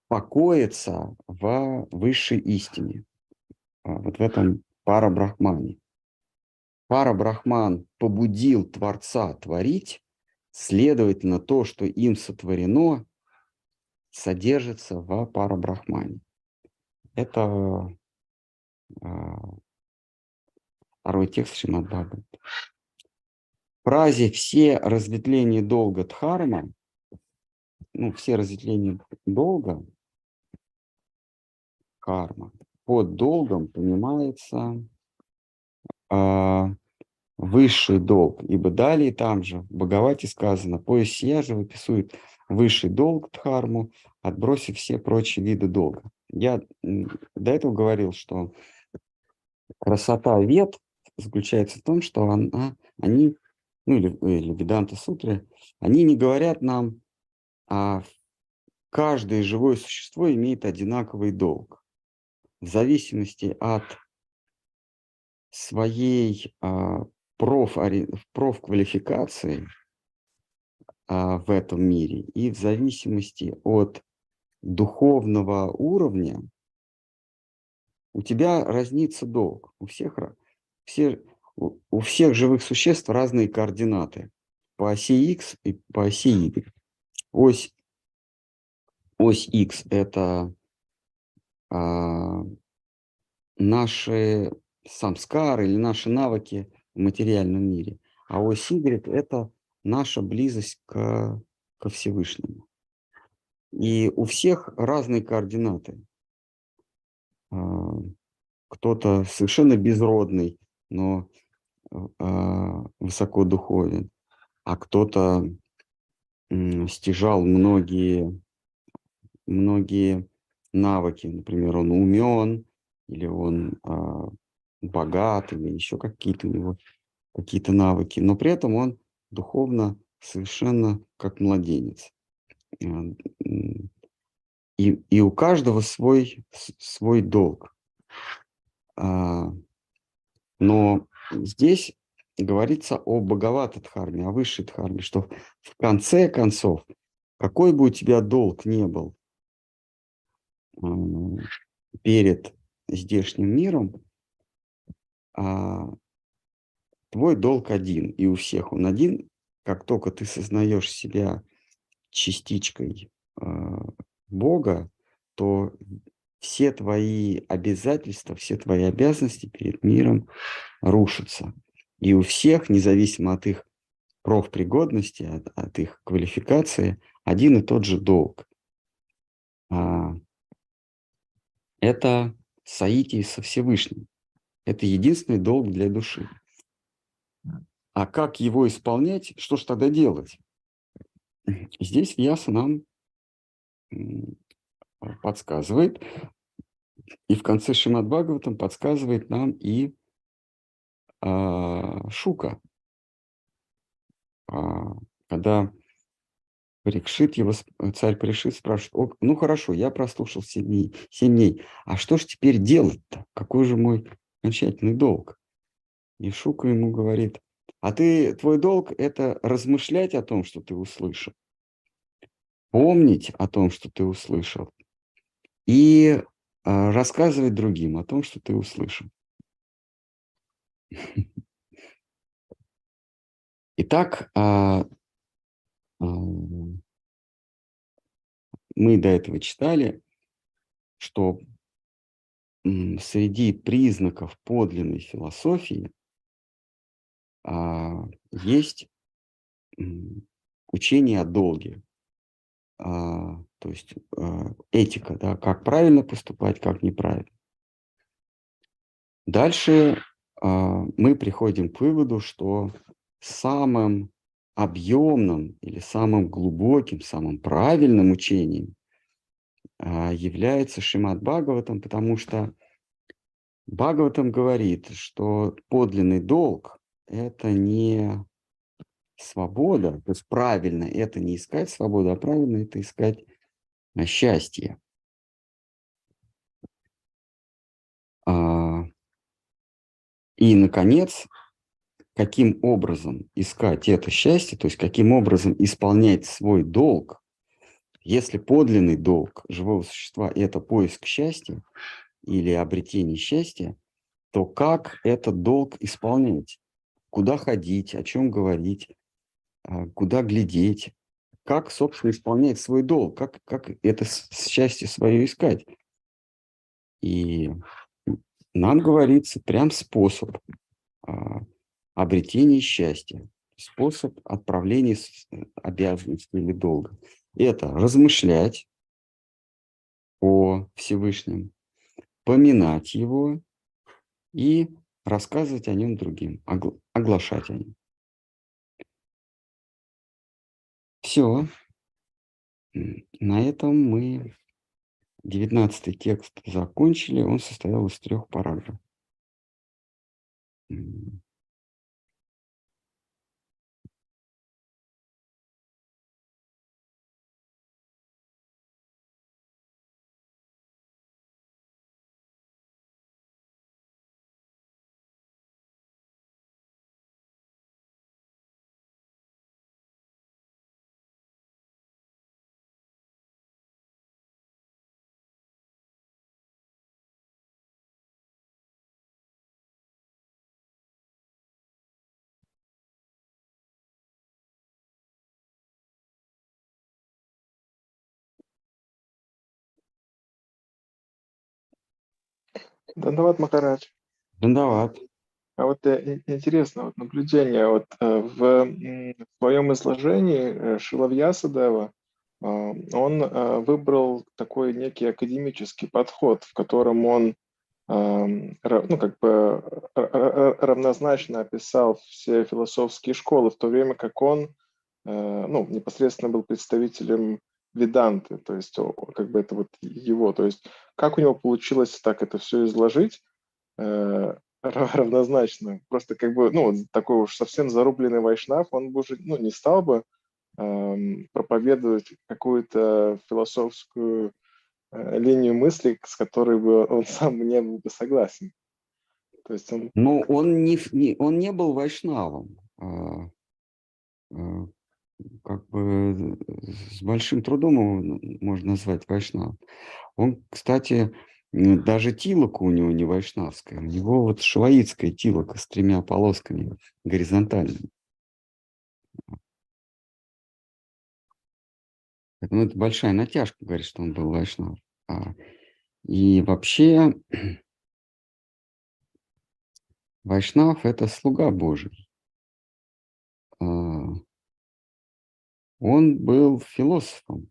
покоится в высшей истине, а, вот в этом парабрахмане. Парабрахман побудил Творца творить, следовательно, то, что им сотворено, содержится в парабрахмане. Это а, второй текст Шримад Бхагават фразе все разветвления долга Дхарма, ну, все разветвления долга, карма, под долгом понимается э, высший долг, ибо далее там же в Бхагавате сказано, пояс сия же выписывает высший долг Дхарму, отбросив все прочие виды долга. Я до этого говорил, что красота вет заключается в том, что она, они ну или, или Веданта Сутры, они не говорят нам, а каждое живое существо имеет одинаковый долг в зависимости от своей а, проф, профквалификации а, в этом мире и в зависимости от духовного уровня у тебя разнится долг. У всех, все, у всех живых существ разные координаты по оси X и по оси Y. Ось, ось X – это а, наши самскары или наши навыки в материальном мире, а ось Y – это наша близость к, ко Всевышнему. И у всех разные координаты. А, кто-то совершенно безродный, но а, высоко духовен, а кто-то стяжал многие, многие навыки. Например, он умен, или он а, богат, или еще какие-то у него какие-то навыки. Но при этом он духовно совершенно как младенец. И, и у каждого свой, свой долг. А, но здесь говорится о Бхагавата Дхарме, о высшей Дхарме, что в конце концов, какой бы у тебя долг не был перед здешним миром, а, твой долг один, и у всех он один. Как только ты сознаешь себя частичкой а, Бога, то все твои обязательства, все твои обязанности перед миром рушатся. И у всех, независимо от их профпригодности, от, от их квалификации, один и тот же долг. А, это соитие со Всевышним. Это единственный долг для души. А как его исполнять, что же тогда делать? Здесь Яса нам подсказывает, и в конце Шимат Бхагаватам подсказывает нам и а, Шука. А, когда Парикшит, его царь Парикшит спрашивает, ну хорошо, я прослушал 7 дней, 7 дней, а что же теперь делать-то? Какой же мой окончательный долг? И Шука ему говорит, а ты, твой долг – это размышлять о том, что ты услышал помнить о том, что ты услышал, и а, рассказывать другим о том, что ты услышал. Итак, а, мы до этого читали, что среди признаков подлинной философии есть учение о долге. А, то есть а, этика, да, как правильно поступать, как неправильно. Дальше а, мы приходим к выводу, что самым объемным или самым глубоким, самым правильным учением является Шимат Бхагаватам, потому что Бхагаватам говорит, что подлинный долг – это не свобода, то есть правильно это не искать свободу, а правильно это искать а, счастье. А, и, наконец, каким образом искать это счастье, то есть каким образом исполнять свой долг, если подлинный долг живого существа – это поиск счастья или обретение счастья, то как этот долг исполнять? Куда ходить, о чем говорить, а, куда глядеть, как, собственно, исполнять свой долг, как, как это счастье свое искать. И нам говорится прям способ обретения счастья, способ отправления э, обязанностей или долга. Это размышлять о Всевышнем, поминать его и рассказывать о нем другим, оглашать о нем. Все. На этом мы девятнадцатый текст закончили. Он состоял из трех параграфов. Дандават Макарадж. Дандават. А вот э, интересно, вот наблюдение, вот э, в, в своем изложении э, Шиловьясадева он выбрал такой некий академический подход, в котором он ну, как бы равнозначно описал все философские школы, в то время как он ну, непосредственно был представителем Веданты, то есть как бы это вот его, то есть как у него получилось так это все изложить, равнозначно. Просто как бы, ну, такой уж совсем зарубленный вайшнав, он бы уже, ну, не стал бы эм, проповедовать какую-то философскую э, линию мысли, с которой бы он сам не был бы согласен. То есть он... Ну, он не, не, он не был вайшнавом. А, а, как бы с большим трудом его можно назвать вайшнавом. Он, кстати, даже тилока у него не вайшнавская, у него вот шваитская тилока с тремя полосками горизонтальными. Поэтому это большая натяжка, говорит, что он был вайшнав. А, и вообще вайшнав – это слуга Божий. Он был философом.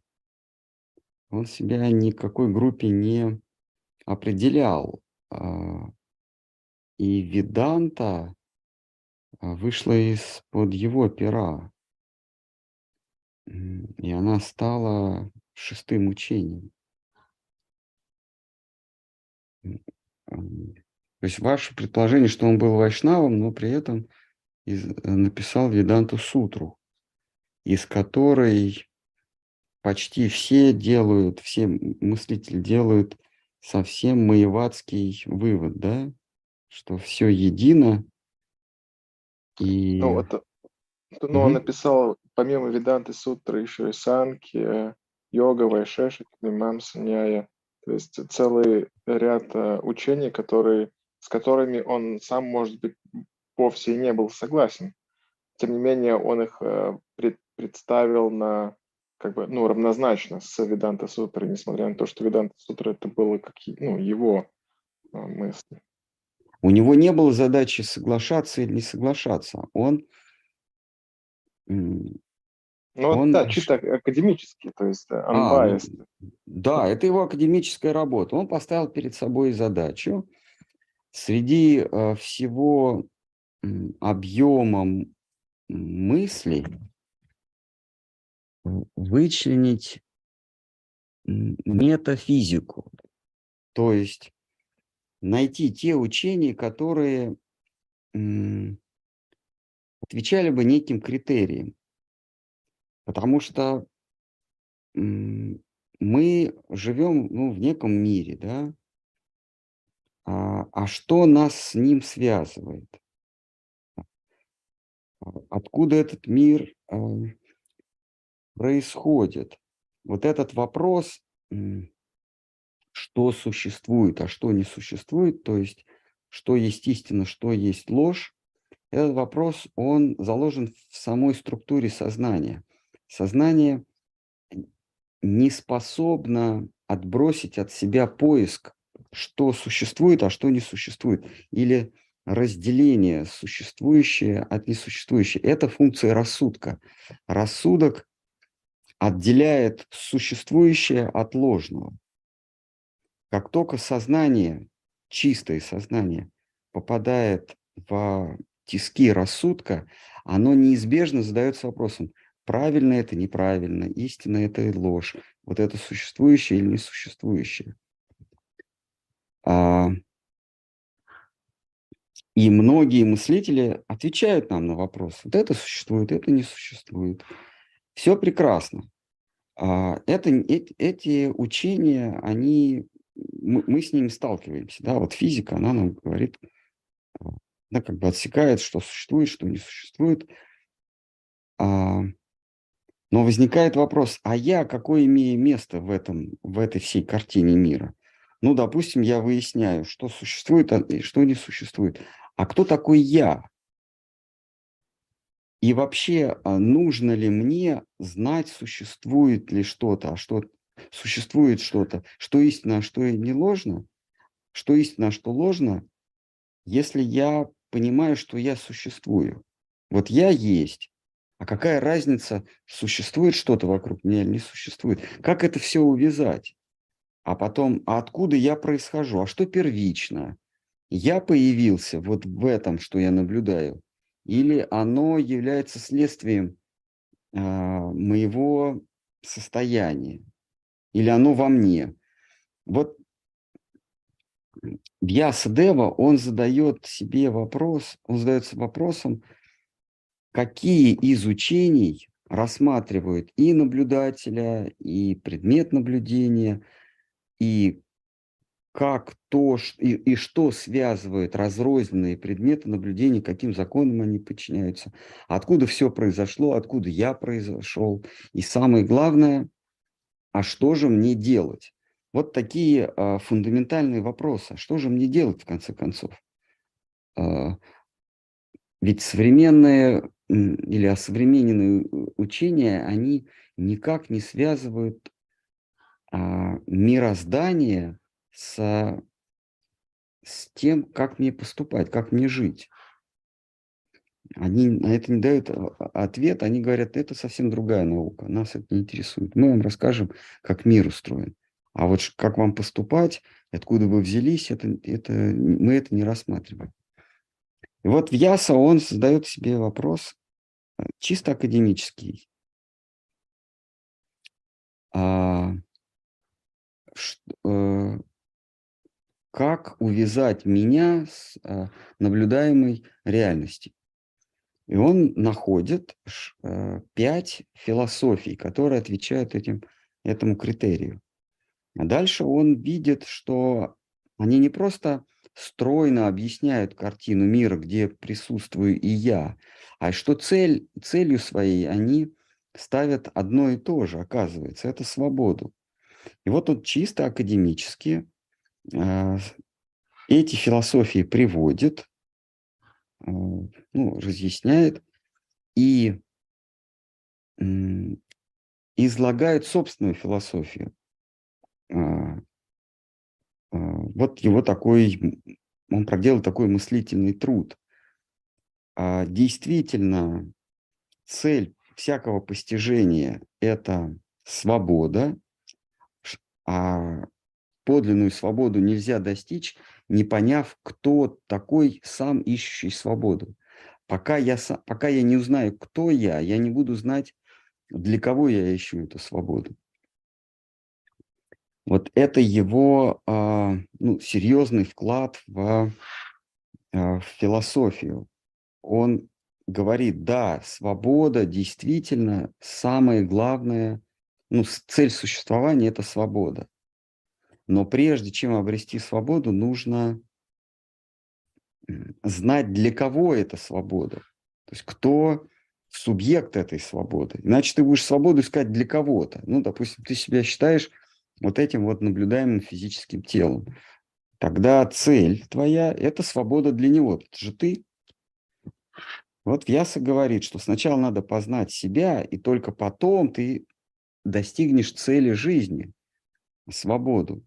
Он себя никакой группе не определял. А, и Веданта а, вышла из-под его пера. И она стала шестым учением. То есть ваше предположение, что он был вайшнавом, но при этом из, написал Веданту Сутру, из которой почти все делают, все мыслители делают совсем маеватский вывод, да, что все едино. И... Ну, вот, ну угу. он написал, помимо Веданты Сутры, еще и Санки, Йога, Вайшеши, Мимамса, Няя. То есть целый ряд uh, учений, которые, с которыми он сам, может быть, вовсе и не был согласен. Тем не менее, он их uh, пред, представил на как бы, ну, равнозначно с Веданта Сутрой, несмотря на то, что Веданта Сутра это было как ну, его а, мысли. У него не было задачи соглашаться или не соглашаться. Он... Ну, он... да, чисто академический, то есть unbiased. А, ну, да, это его академическая работа. Он поставил перед собой задачу среди э, всего э, объема мыслей, вычленить метафизику, то есть найти те учения, которые отвечали бы неким критериям. Потому что мы живем ну, в неком мире, да? А, а что нас с ним связывает? Откуда этот мир происходит? Вот этот вопрос, что существует, а что не существует, то есть что есть истина, что есть ложь, этот вопрос, он заложен в самой структуре сознания. Сознание не способно отбросить от себя поиск, что существует, а что не существует, или разделение существующее от несуществующего. Это функция рассудка. Рассудок отделяет существующее от ложного. Как только сознание, чистое сознание, попадает в тиски рассудка, оно неизбежно задается вопросом, правильно это, неправильно, истина это ложь, вот это существующее или несуществующее. А, и многие мыслители отвечают нам на вопрос, вот это существует, это не существует. Все прекрасно. А, это, эти учения, они, мы, с ними сталкиваемся. Да? Вот физика, она нам говорит, она как бы отсекает, что существует, что не существует. А, но возникает вопрос, а я какое имею место в, этом, в этой всей картине мира? Ну, допустим, я выясняю, что существует а, и что не существует. А кто такой я? И вообще, а, нужно ли мне знать, существует ли что-то, а что существует что-то, что истинно, а что не ложно, что истинно, а что ложно, если я понимаю, что я существую. Вот я есть, а какая разница, существует что-то вокруг меня или не существует? Как это все увязать? А потом, а откуда я происхожу? А что первично? Я появился вот в этом, что я наблюдаю, или оно является следствием э, моего состояния, или оно во мне? Вот Вьясадева, он задает себе вопрос, он задается вопросом, какие из учений рассматривают и наблюдателя, и предмет наблюдения, и как то, и, и что связывает разрозненные предметы наблюдения, каким законам они подчиняются, откуда все произошло, откуда я произошел. И самое главное, а что же мне делать? Вот такие а, фундаментальные вопросы. А что же мне делать, в конце концов? А, ведь современные или осовремененные учения, они никак не связывают а, мироздание с, с тем, как мне поступать, как мне жить. Они на это не дают а, ответ, они говорят, это совсем другая наука, нас это не интересует. Мы вам расскажем, как мир устроен. А вот как вам поступать, откуда вы взялись, это, это, мы это не рассматриваем. И вот Яса он задает себе вопрос э, чисто академический. А, ш, э, как увязать меня с э, наблюдаемой реальностью? И он находит э, пять философий, которые отвечают этим, этому критерию. А дальше он видит, что они не просто стройно объясняют картину мира, где присутствую и я, а что цель, целью своей они ставят одно и то же, оказывается, это свободу. И вот он чисто академически эти философии приводит, э, ну, разъясняет и э, излагает собственную философию. А, а, вот его такой, он проделал такой мыслительный труд. А, действительно, цель всякого постижения – это свобода, а подлинную свободу нельзя достичь, не поняв, кто такой сам ищущий свободу. Пока я, пока я не узнаю, кто я, я не буду знать, для кого я ищу эту свободу. Вот это его а, ну, серьезный вклад в, а, в философию. Он говорит, да, свобода действительно самое главное, ну, цель существования – это свобода. Но прежде чем обрести свободу, нужно знать, для кого эта свобода. То есть кто субъект этой свободы. Иначе ты будешь свободу искать для кого-то. Ну, допустим, ты себя считаешь вот этим вот наблюдаемым физическим телом. Тогда цель твоя – это свобода для него. Это же ты. Вот Вьяса говорит, что сначала надо познать себя, и только потом ты достигнешь цели жизни – свободу.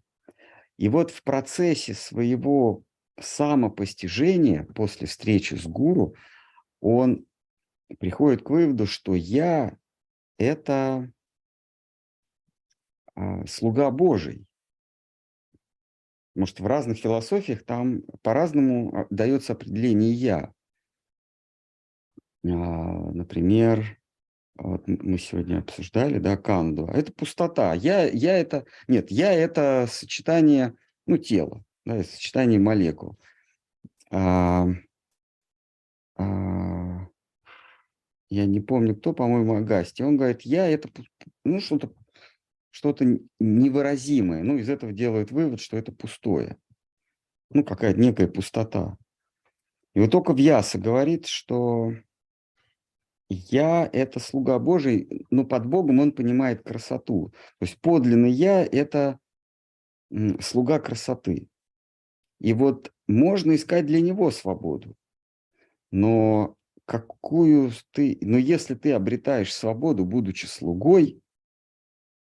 И вот в процессе своего самопостижения после встречи с гуру он приходит к выводу, что я – это а, слуга Божий. Может, в разных философиях там по-разному а, дается определение «я». А, например, вот мы сегодня обсуждали, да, канду. Это пустота. Я, я это... Нет, я это сочетание, ну, тела, да, сочетание молекул. А, а, я не помню, кто, по-моему, Агасти. Он говорит, я это, ну, что-то что-то невыразимое. Ну, из этого делают вывод, что это пустое. Ну, какая-то некая пустота. И вот только Вьяса говорит, что я – это слуга Божий, но под Богом он понимает красоту. То есть подлинный я – это слуга красоты. И вот можно искать для него свободу, но какую ты, но если ты обретаешь свободу, будучи слугой,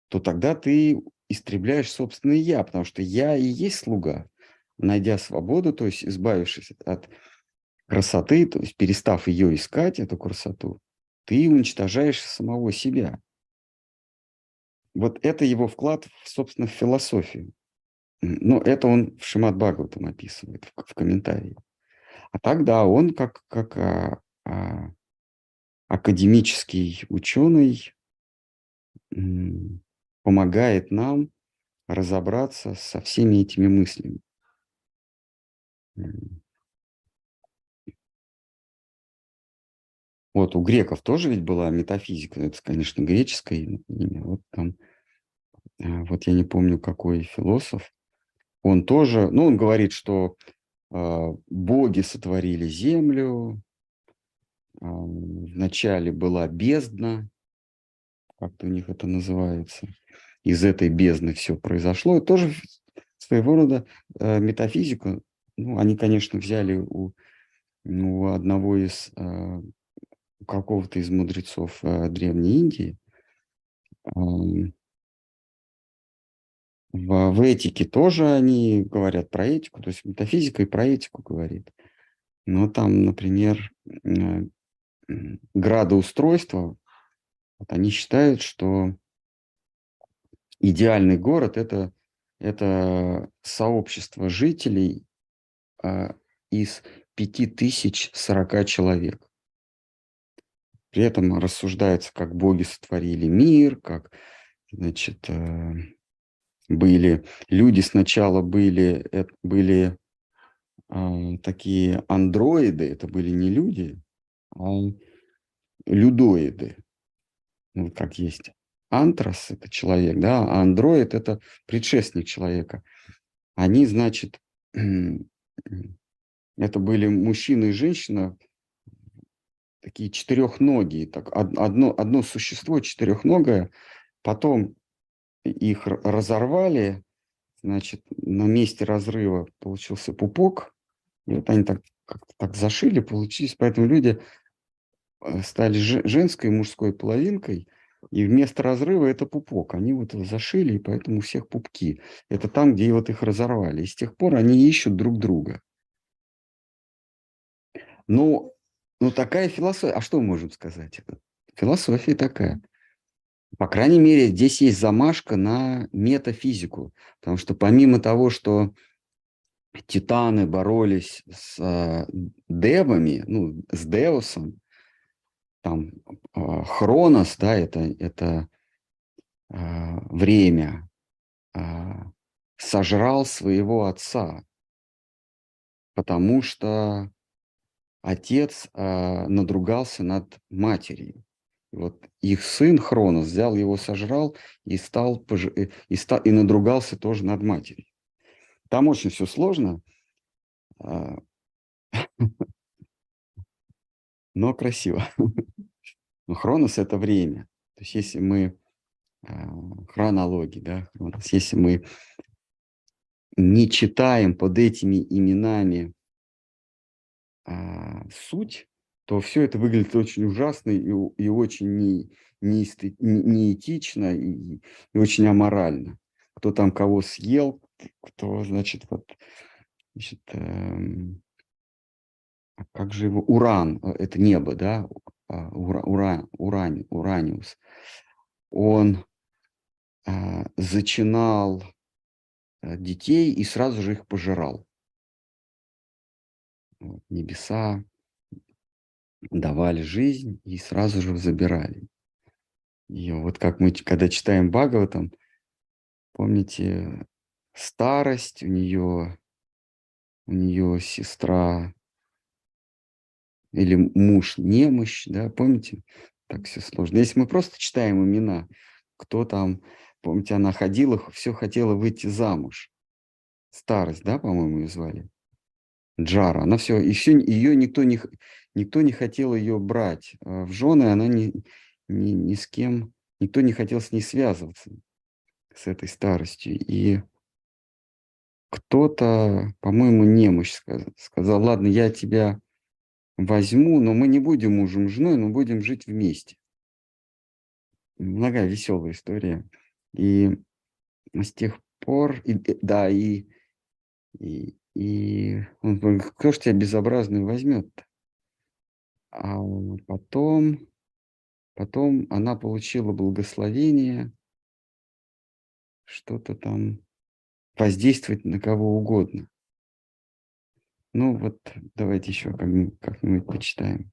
то тогда ты истребляешь собственное «я», потому что «я» и есть слуга. найдя свободу, то есть избавившись от красоты, то есть перестав ее искать, эту красоту, ты уничтожаешь самого себя. Вот это его вклад, собственно, в философию. Но это он в Шимат Бхагаватам описывает в, в комментарии. А тогда он как, как а, а, академический ученый помогает нам разобраться со всеми этими мыслями. Вот у греков тоже ведь была метафизика, это, конечно, греческое имя. Вот там, а, вот я не помню, какой философ, он тоже, ну, он говорит, что э, боги сотворили землю, э, вначале была бездна, как-то у них это называется, из этой бездны все произошло. И тоже своего рода э, метафизику, ну, они, конечно, взяли у, ну, у одного из э, какого-то из мудрецов э, Древней Индии. Э, в, в этике тоже они говорят про этику, то есть метафизика и про этику говорит. Но там, например, э, градоустройство, вот они считают, что идеальный город это, это сообщество жителей а, из 5040 человек. При этом рассуждается, как боги сотворили мир, как значит, э, были люди сначала были, э, были э, такие андроиды, это были не люди, а людоиды. Ну, как есть антрас – это человек, да, а андроид – это предшественник человека. Они, значит, это были мужчина и женщина, такие четырехногие, так, одно, одно существо четырехногое, потом их разорвали, значит, на месте разрыва получился пупок, и вот они так, как так зашили, получились, поэтому люди э, стали женской и мужской половинкой, и вместо разрыва это пупок. Они вот зашили, и поэтому у всех пупки. Это там, где вот их разорвали. И с тех пор они ищут друг друга. Ну, ну такая философия. А что мы можем сказать? Философия такая. По крайней мере, здесь есть замашка на метафизику, потому что помимо того, что титаны боролись с э, девами, ну, с Деусом, там э, Хронос, да, это, это э, время, э, сожрал своего отца, потому что отец э, надругался над матерью. Вот их сын Хронос взял его, сожрал и стал, э, и, стал, и надругался тоже над матерью. Там очень все сложно, а, но красиво. Но Хронос – это время. То есть если мы а, хронологи, да, Хронос, если мы не читаем под этими именами а, суть, то все это выглядит очень ужасно и, и очень не, не, неэтично и, и очень аморально. Кто там кого съел, кто, значит, вот, значит, эм, а как же его, уран, э, это небо, да, а, ура, ура, уран, ураниус, он э, зачинал детей и сразу же их пожирал. Вот, небеса, давали жизнь и сразу же забирали. И вот как мы, когда читаем Бхагаватам, помните, старость у нее, у нее сестра или муж немощь, да, помните? Так все сложно. Если мы просто читаем имена, кто там, помните, она ходила, все хотела выйти замуж. Старость, да, по-моему, ее звали? Джара. Она все, еще ее никто не, никто не хотел ее брать а в жены, она ни, ни, ни с кем, никто не хотел с ней связываться, с этой старостью. И кто-то, по-моему, немощь сказал, сказал, ладно, я тебя возьму, но мы не будем мужем женой, но будем жить вместе. Многая веселая история. И с тех пор, и, да, и, и И он говорит, кто ж тебя безобразный возьмет-то? А потом, потом она получила благословение, что-то там воздействовать на кого угодно. Ну вот, давайте еще как-нибудь, как-нибудь почитаем.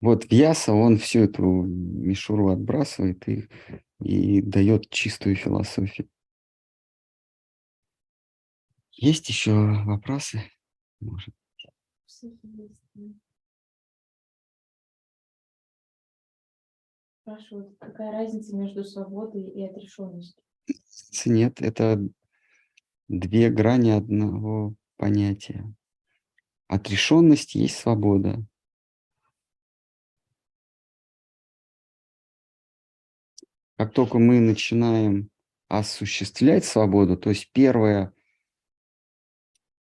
Вот Вьяса, он всю эту мишуру отбрасывает и, и дает чистую философию. Есть еще вопросы? Может. Спрашивают, какая разница между свободой и отрешенностью? Нет, это две грани одного понятия. Отрешенность есть свобода. Как только мы начинаем осуществлять свободу, то есть первое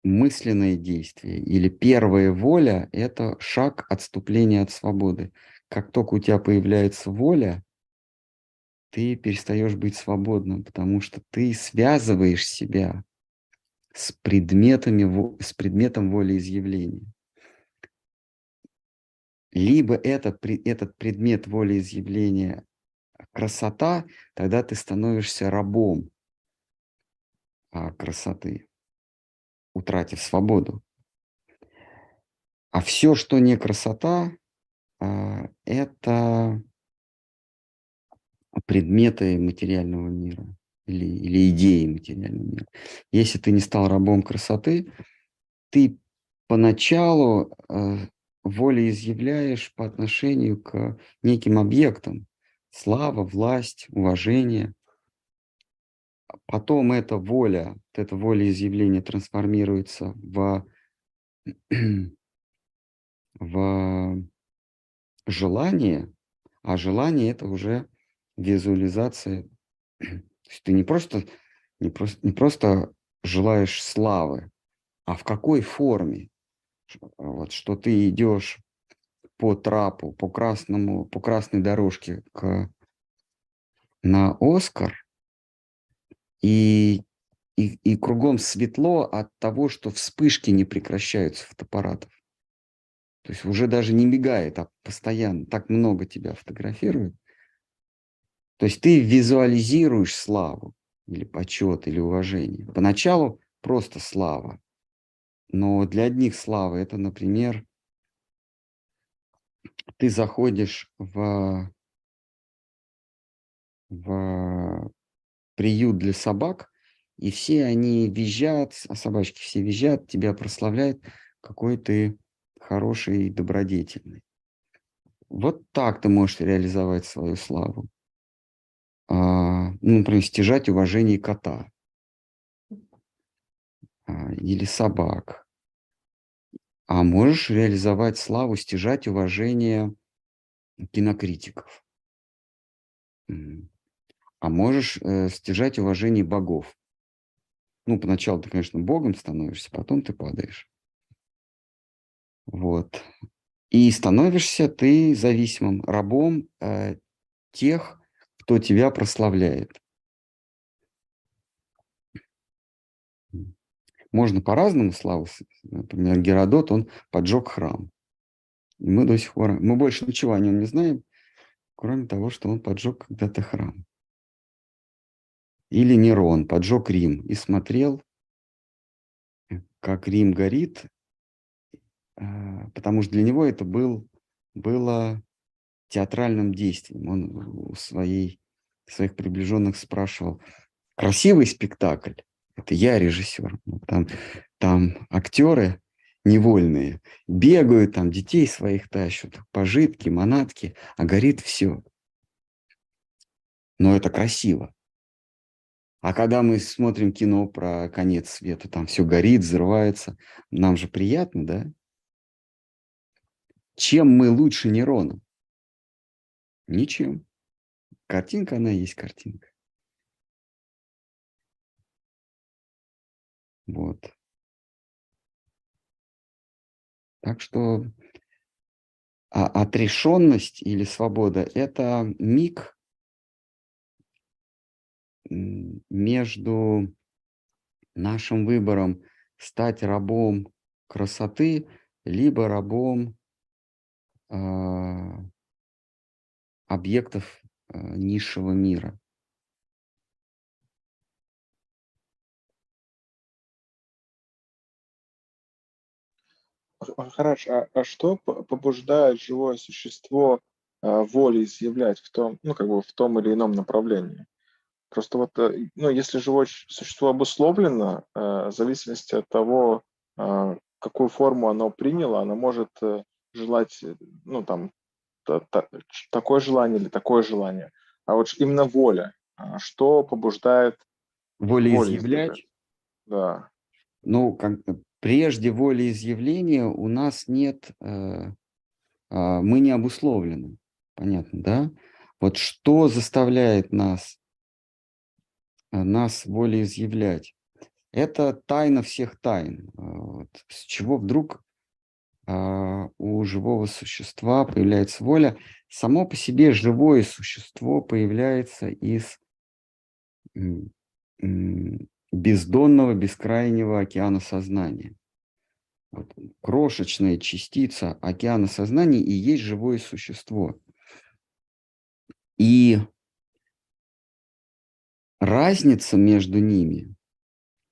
мысленное действие или первая воля – это шаг отступления от свободы. Как только у тебя появляется воля, ты перестаешь быть свободным, потому что ты связываешь себя с, предметами, с предметом волеизъявления. Либо это, этот предмет волеизъявления красота, тогда ты становишься рабом а, красоты, утратив свободу. А все, что не красота, а, это предметы материального мира или, или идеи материального мира. Если ты не стал рабом красоты, ты поначалу э, волеизъявляешь по отношению к неким объектам, слава, власть, уважение. Потом эта воля, это волеизъявление трансформируется в, в желание, а желание – это уже визуализация. То есть ты не просто, не, просто, не просто желаешь славы, а в какой форме. Вот, что ты идешь по трапу, по красному, по красной дорожке к, на Оскар, и, и, и кругом светло от того, что вспышки не прекращаются фотоаппаратов. То есть уже даже не мигает, а постоянно так много тебя фотографируют. То есть ты визуализируешь славу или почет, или уважение. Поначалу просто слава. Но для одних слава это, например, ты заходишь в, в приют для собак, и все они визжат, а собачки все визжат, тебя прославляют, какой ты хороший и добродетельный. Вот так ты можешь реализовать свою славу. А, ну, например, стяжать уважение кота а, или собак а можешь реализовать славу, стяжать уважение кинокритиков. А можешь э, стяжать уважение богов. Ну, поначалу ты, конечно, богом становишься, потом ты падаешь. Вот. И становишься ты зависимым рабом э, тех, кто тебя прославляет. Можно по-разному славу. Например, Геродот, он поджег храм. И мы до сих пор, мы больше ничего о нем не знаем, кроме того, что он поджег когда-то храм. Или Нерон поджег Рим и смотрел, как Рим горит, а, потому что для него это был, было театральным действием. Он у своей, своих приближенных спрашивал, красивый спектакль, это я режиссер. Ну, там, там актеры невольные бегают, там детей своих тащат, пожитки, манатки, а горит все. Но это красиво. А когда мы смотрим кино про конец света, там все горит, взрывается, нам же приятно, да? Чем мы лучше Нерона? Ничем. Картинка, она есть картинка. Вот. Так что а отрешенность или свобода – это миг, между нашим выбором стать рабом красоты, либо рабом а, объектов а, низшего мира. Хорошо, а, а что по- побуждает живое существо а, волей изъявлять в том, ну, как бы в том или ином направлении? Просто вот, э, ну, если живое существо обусловлено, э, в зависимости от того, а, какую форму оно приняло, оно может э, желать, ну, там, такое желание или такое желание. А вот именно воля, а, что побуждает волей Волеизъявлять изъявлять? Да. Ну, как прежде волеизъявления у нас нет, э, а, мы не обусловлены, понятно, да? Вот что заставляет нас, э, нас волеизъявлять? Это тайна всех тайн. А, Вот. С чего вдруг а, у живого существа появляется воля? Само по себе живое существо появляется из бездонного, бескрайнего океана сознания. Вот крошечная частица океана сознания и есть живое существо. И разница между ними,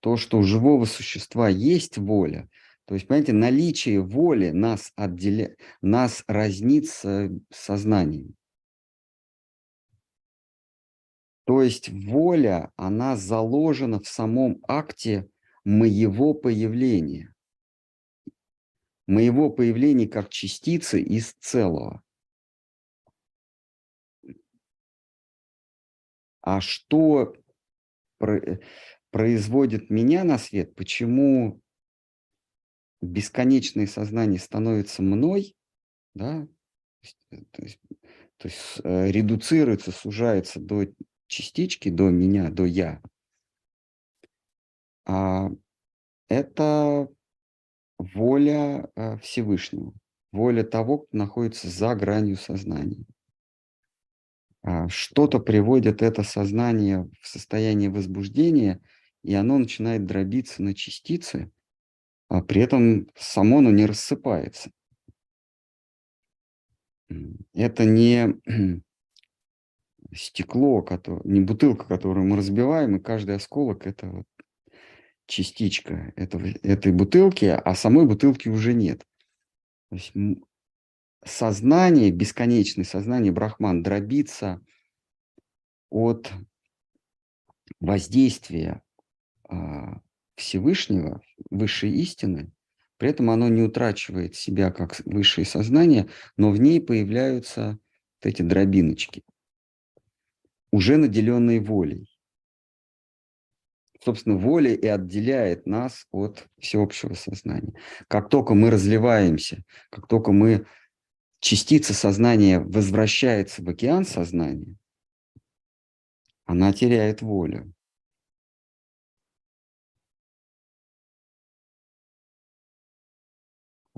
то, что у живого существа есть воля, то есть, понимаете, наличие воли нас, отделя... нас разнит с сознанием. То есть воля, она заложена в самом акте моего появления. Моего появления как частицы из целого. А что про- производит меня на свет, почему бесконечное сознание становится мной, да, то есть, э, то есть, э, редуцируется, сужается до частички, до меня, до я. А это воля э, Всевышнего, воля того, кто находится за гранью сознания. А, Что-то приводит это сознание в состояние возбуждения, и оно начинает дробиться на частицы, а при этом само оно не рассыпается. Это не стекло, кото- не бутылка, которую мы разбиваем, и каждый осколок – это вот частичка этого, этой бутылки, а самой бутылки уже нет. То есть сознание, бесконечное сознание, брахман, дробится от воздействия а, Всевышнего, высшей истины, при этом оно не утрачивает себя как высшее сознание, но в ней появляются вот эти дробиночки, уже наделенные волей. Собственно, воля и отделяет нас от всеобщего сознания. Как только мы разливаемся, как только мы частица сознания возвращается в океан сознания, она теряет волю.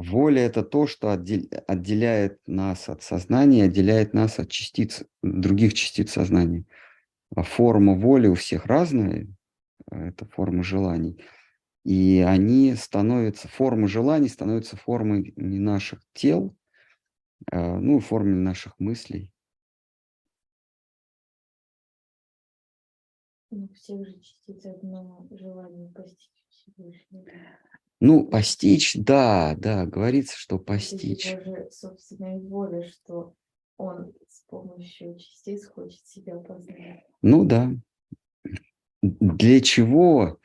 Воля – это то, что отдел- отделяет нас от сознания, отделяет нас от частиц, других частиц сознания. А форма воли у всех разная, э, это форма желаний. И они становятся, формы желаний становятся формой наших тел, а, ну, формой наших мыслей. Ну, всех же частиц одно желание постичь Всевышнего. Ну, постичь, да, да, говорится, что постичь. его же собственная воля, что он с помощью частиц хочет себя познать. Ну да. Для чего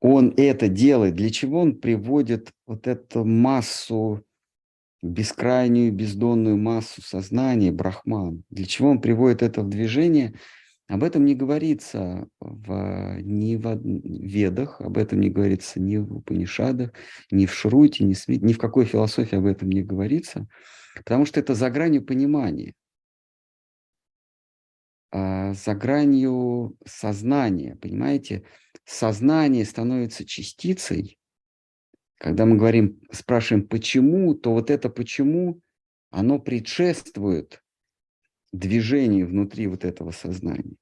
он это делает? Для чего он приводит вот эту массу, бескрайнюю, бездонную массу сознания, брахман? Для чего он приводит это в движение? Об этом не говорится в, ни в Ведах, об этом не говорится ни в Упанишадах, ни в Шруте, ни, в ни в какой философии об этом не говорится, потому что это за гранью понимания а, за гранью сознания, понимаете? Сознание становится частицей. Когда мы говорим, спрашиваем почему, то вот это почему, оно предшествует движению внутри вот этого сознания.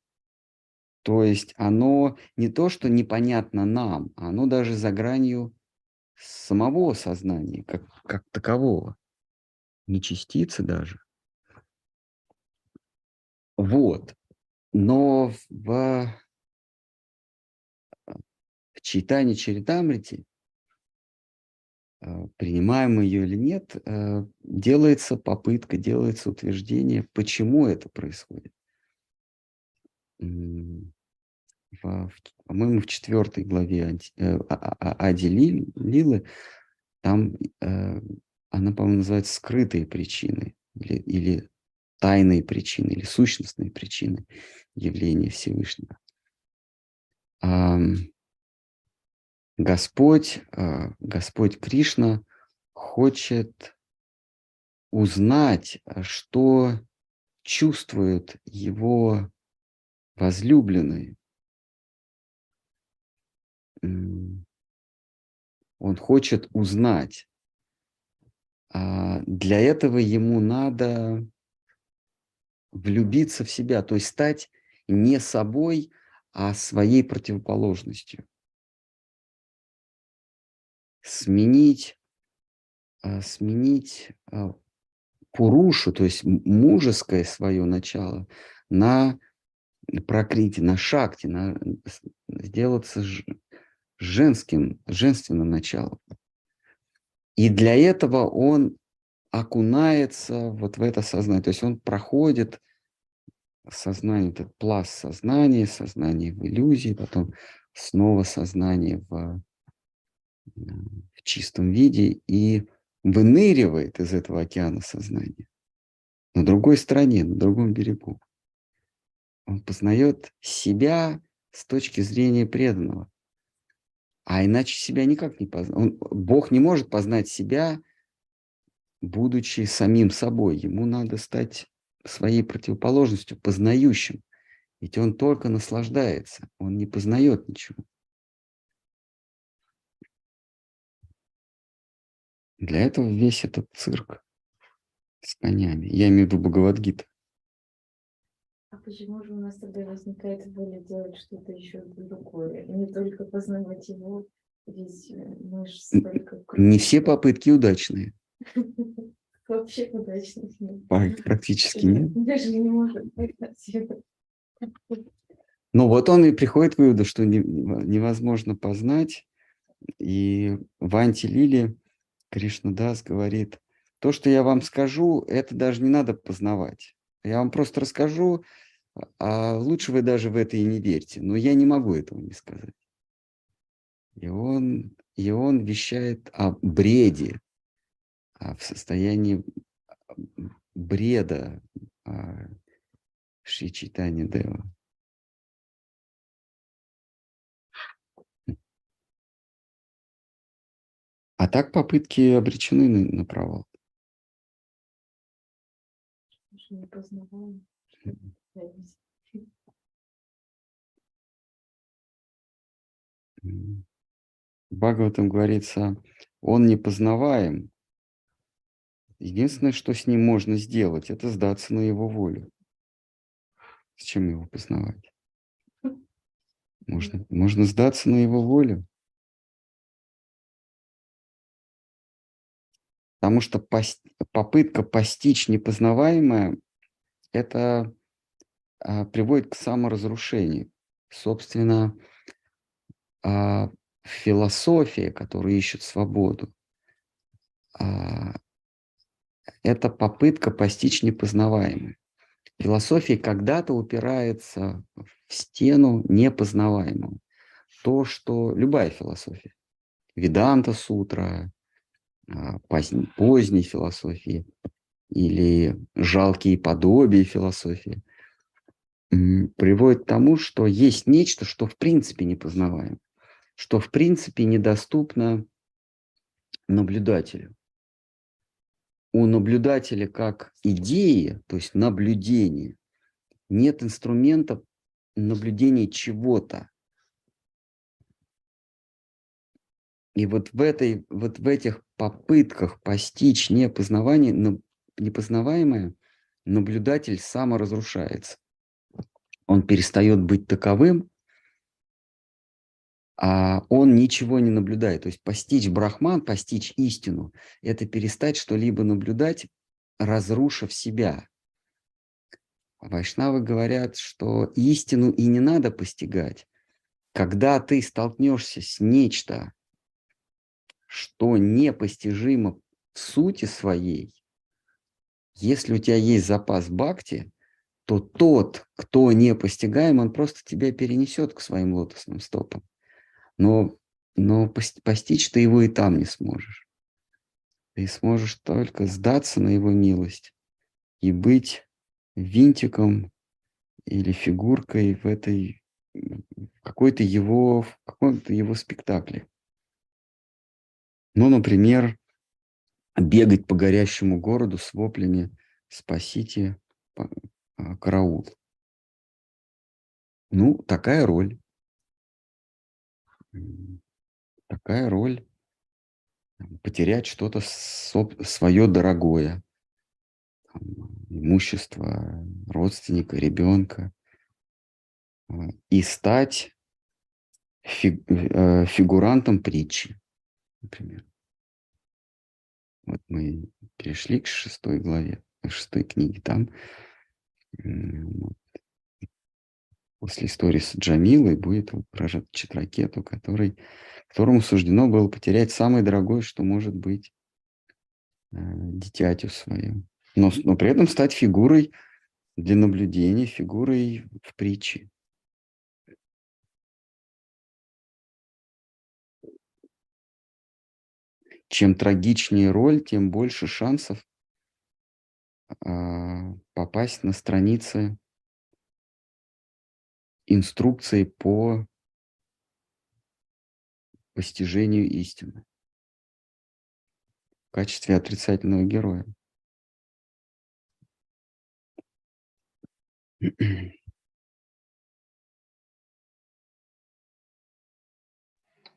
То есть оно не то, что непонятно нам, а оно даже за гранью самого сознания, как, как такового. Не частицы даже. Вот. Но в, в читании Чаритамрити, э, принимаем мы ее или нет, делается попытка, делается утверждение, почему это происходит. По-моему, в четвертой главе Анти- э, А- А- А- Ади Лил- Лилы, там э, она, по-моему, называется скрытые причины или, или тайные причины, или сущностные причины явления Всевышнего. Господь, а, Господь Кришна хочет узнать, что чувствуют его возлюбленные. М, Он хочет узнать. А Для этого ему надо влюбиться в себя, то есть стать не собой, а своей противоположностью. Сменить, а, сменить а, пурушу, то есть мужеское свое начало, на прокрити, на шакти, на сделаться женским, женственным началом. И для этого он окунается вот в это сознание. То есть он проходит сознание, этот пласт сознания, сознание в иллюзии, потом снова сознание в, в чистом виде и выныривает из этого океана сознания на другой стороне, на другом берегу. Он познает себя с точки зрения преданного. А иначе себя никак не познать. Бог не может познать себя, будучи самим собой. Ему надо стать своей противоположностью, познающим. Ведь он только наслаждается, он не познает ничего. Для этого весь этот цирк с конями. Я имею в виду Бхагавадгита. А почему же у нас тогда возникает воля делать что-то еще другое? Не только познавать его, ведь э, мы же столько... Не все попытки удачные. Вообще удачно. Пр- Практически нет. Даже не может. Ну вот он и приходит к выводу, что не- невозможно познать. И в антилиле Кришнадас говорит, то, что я вам скажу, это даже не надо познавать. Я вам просто расскажу, а лучше вы даже в это и не верьте. Но я не могу этого не сказать. И он, и он вещает о бреде, а в состоянии бреда а, Шри Чайтанья Дева. А так попытки обречены на провал. Что не. В Бхагаватам говорится, он непознаваем. Единственное, что с ним можно сделать, это сдаться на его волю. С чем его познавать? Можно, можно сдаться на его волю. Потому что попытка постичь непознаваемое, это а, приводит к саморазрушению. Собственно, а, философия, которая ищет свободу, а, это попытка постичь непознаваемое. Философия когда-то упирается в стену непознаваемого. То, что любая философия, Веданта сутра, поздней, поздней философии или жалкие подобия философии, приводит к тому, что есть нечто, что в принципе непознаваемо, что в принципе недоступно наблюдателю. У наблюдателя как идеи, то есть наблюдение, нет инструмента наблюдения чего-то. И вот в, этой, вот в этих попытках постичь непознавание, на- непознаваемое, наблюдатель саморазрушается. он перестает быть таковым, а он ничего не наблюдает. То есть постичь брахман, постичь истину – это перестать что-либо наблюдать, разрушив себя. Вайшнавы говорят, что истину и не надо постигать. Когда ты столкнешься с нечто, что непостижимо в сути своей, если у тебя есть запас бхакти, то тот, кто не постигаем, он просто тебя перенесет к своим лотосным стопам. Но, но постичь ты его и там не сможешь. Ты сможешь только сдаться на его милость и быть винтиком или фигуркой в этой какой-то его, в каком-то его спектакле. Ну, например, бегать по горящему городу с воплями «Спасите, а, караул». Ну, такая роль. Такая роль потерять что-то свое дорогое, имущество родственника, ребенка, а, и стать э, фигурантом притчи, например. Вот мы перешли к шестой главе, к шестой книге. Там после истории с Джамилой будет вот прожат Читракету, который, которому суждено было потерять самое дорогое, что может быть э, дитятю своим. Но, но при этом стать фигурой для наблюдения, фигурой в притче. Чем трагичнее роль, тем больше шансов э, попасть на страницы инструкции по постижению истины в качестве отрицательного героя.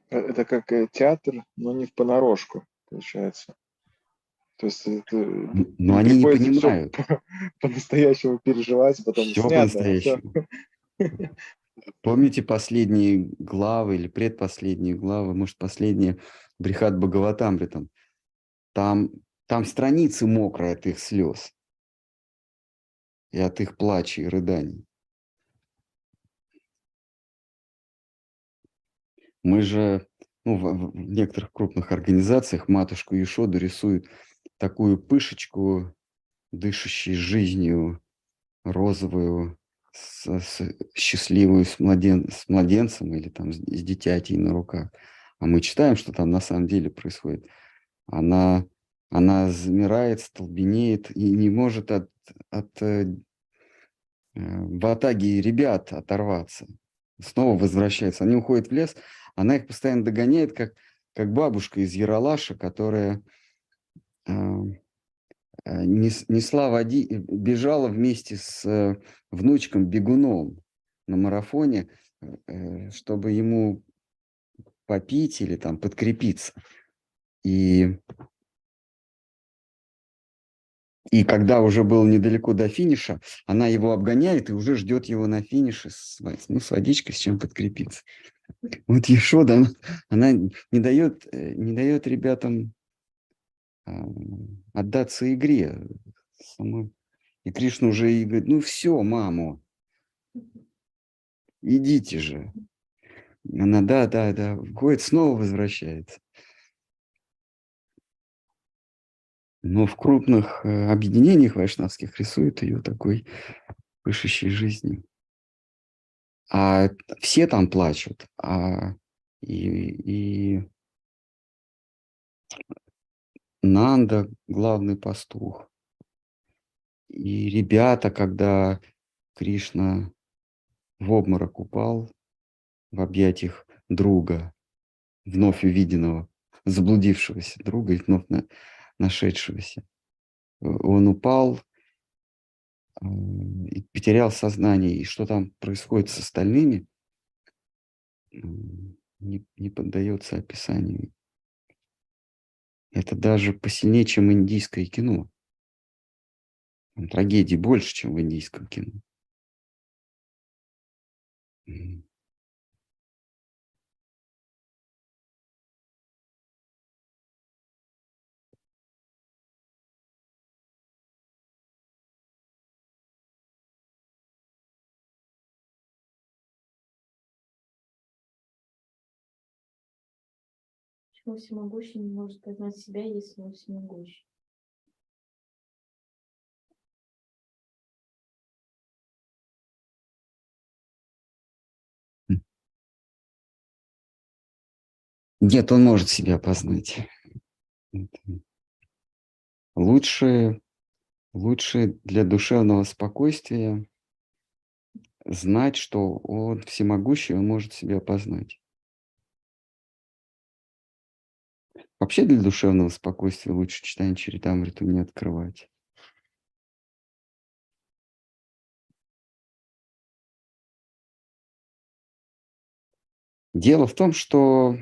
Это как э, театр, но не в понарошку, получается. То есть это, но они не понимают. По-настоящему переживать, потом все по-настоящему. Помните последние главы или предпоследние главы, может, последние Брихат Бхагаватамритам? Там, там страницы мокрые от их слез и от их плача и рыданий. Мы же ну, в, в некоторых крупных организациях матушку Ешоду рисуют такую пышечку, дышащей жизнью, розовую, с, с, счастливую с, младен, с младенцем или там с, с дитятей на руках. А мы читаем, что там на самом деле происходит. Она, она замирает, столбенеет и не может от, от э, в атаге ребят оторваться. Снова возвращается. Они уходят в лес, она их постоянно догоняет, как, как бабушка из Яралаша, которая э, несла води, бежала вместе с э, внучком бегуном на марафоне, э, чтобы ему попить или там подкрепиться. И, и когда уже было недалеко до финиша, она его обгоняет и уже ждет его на финише с, ну, с водичкой, с чем подкрепиться. Вот Ешода, она, она не дает, э, не дает ребятам а, отдаться игре. Самой. И Кришна уже и говорит, ну все, маму, идите же. Она, да, да, да, входит, снова возвращается. Но в крупных э, объединениях вайшнавских рисуют ее такой пышущей жизнью а все там плачут, а и, и Нанда главный пастух. И ребята, когда Кришна в обморок упал в объятиях друга, вновь увиденного, заблудившегося друга и вновь на, нашедшегося. Он упал и потерял сознание, и что там происходит с остальными, не, не поддается описанию. Это даже посильнее, чем индийское кино. Там больше, чем в индийском кино. Почему всемогущий не может познать себя, если он всемогущий? Нет, он может себя познать. Лучше, лучше для душевного спокойствия знать, что он всемогущий, он может себя познать. Вообще для душевного спокойствия лучше читание Чаритамриту не открывать. Дело в том, что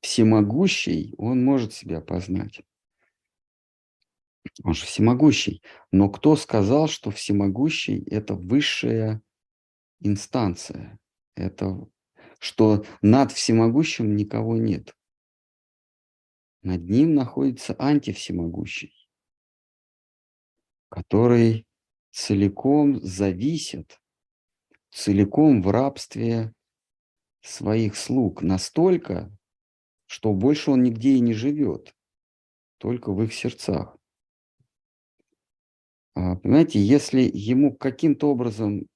всемогущий, он может себя познать. Он же всемогущий. Но кто сказал, что всемогущий – это высшая инстанция? Это что над всемогущим никого нет. Над ним находится антивсемогущий, который целиком зависит, целиком в рабстве своих слуг настолько, что больше он нигде и не живет, только в их сердцах. А, Понимаете, если ему каким-то образом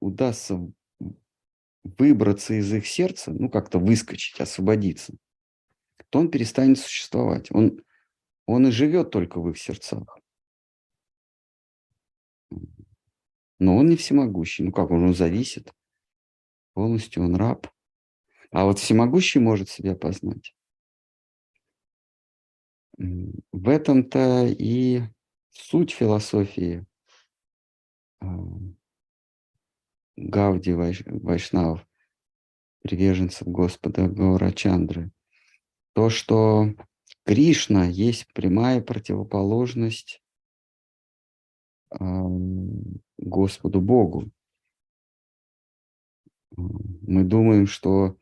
удастся выбраться из их сердца, ну как-то выскочить, освободиться, то он перестанет существовать. Он, он и живет только в их сердцах. Но он не всемогущий. Ну как, он, он зависит. Полностью он раб. А вот всемогущий может себя познать. В этом-то и суть философии а, Вайш- Вайшнав, приверженцев Господа Гаурачандры. То, что Кришна есть прямая противоположность а, Господу Богу. Мы думаем, что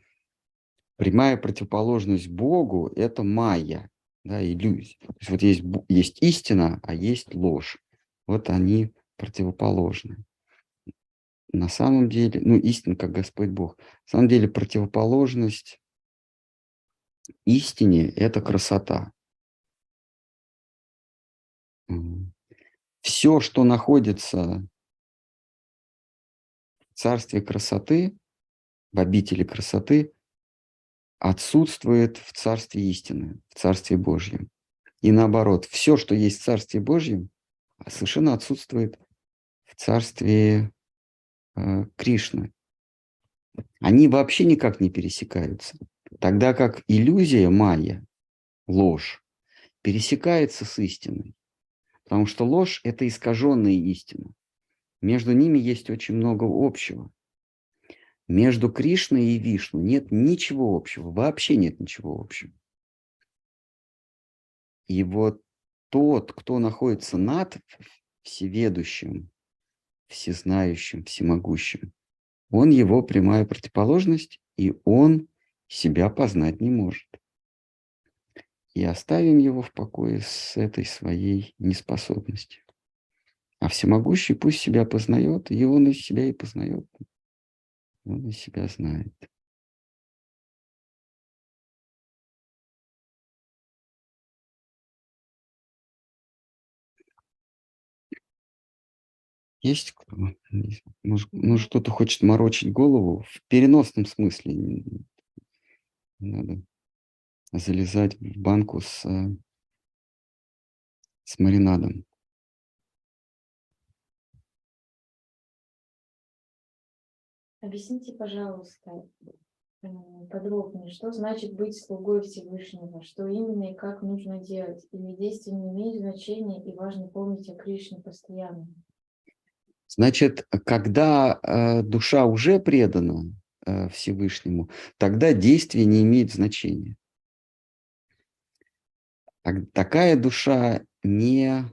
прямая противоположность Богу – это майя, да, иллюзия. То есть вот есть, есть истина, а есть ложь. Вот они противоположны. На самом деле, ну, истина, как Господь Бог. На самом деле противоположность истине – это красота. Все, что находится в царстве красоты, в обители красоты, отсутствует в царстве истины, в царстве Божьем. И наоборот, все, что есть в царстве Божьем, а совершенно отсутствует в царстве э, Кришны. Они вообще никак не пересекаются. Тогда как иллюзия майя, ложь, пересекается с истиной. Потому что ложь – это искаженная истина. Между ними есть очень много общего. Между Кришной и Вишну нет ничего общего, вообще нет ничего общего. И вот тот, кто находится над всеведущим, всезнающим, всемогущим, он его прямая противоположность, и он себя познать не может. И оставим его в покое с этой своей неспособностью. А всемогущий пусть себя познает, и он из себя и познает. Он из себя знает. Есть кто? Может, может, кто-то хочет морочить голову в переносном смысле. Надо залезать в банку с, э, с маринадом. Объясните, пожалуйста, подробнее, что значит быть слугой Всевышнего, что именно и как нужно делать, или действия не имеют значения и важно помнить о Кришне постоянно. Значит, когда э, душа уже предана Всевышнему, тогда действие не имеет значения. Так- Такая душа не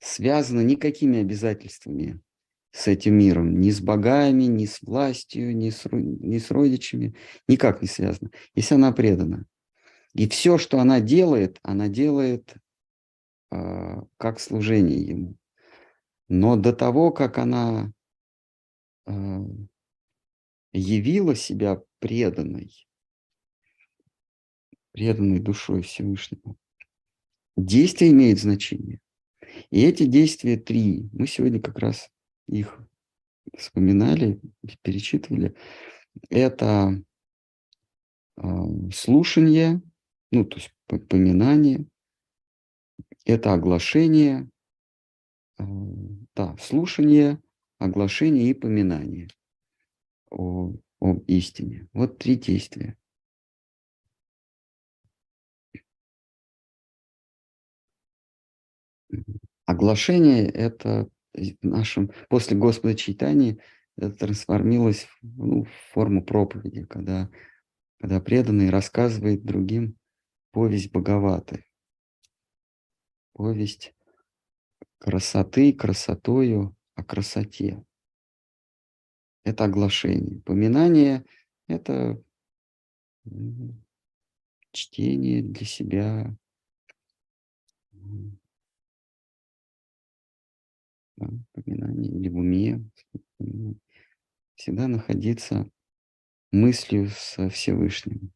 связана никакими обязательствами с этим миром, ни с богами, ни с властью, ни с, ни с родичами, никак не связано, если она предана. И все, что она делает, она делает а, как служение ему. Но до того, как она а, явила себя преданной, преданной душой Всевышнему, действие имеет значение. И эти действия три, мы сегодня как раз их вспоминали, перечитывали. Это а, слушание, ну, то есть по- поминание, это оглашение, а, да, слушание, оглашение и поминание о, об истине. Вот три действия. Оглашение – это в нашем, после Господа читания это трансформилось в, ну, в форму проповеди, когда, когда преданный рассказывает другим повесть Боговаты, повесть красоты, красотою о красоте. Это оглашение. Поминание – это чтение для себя, да, поминание или в уме, всегда находиться мыслью со Всевышним.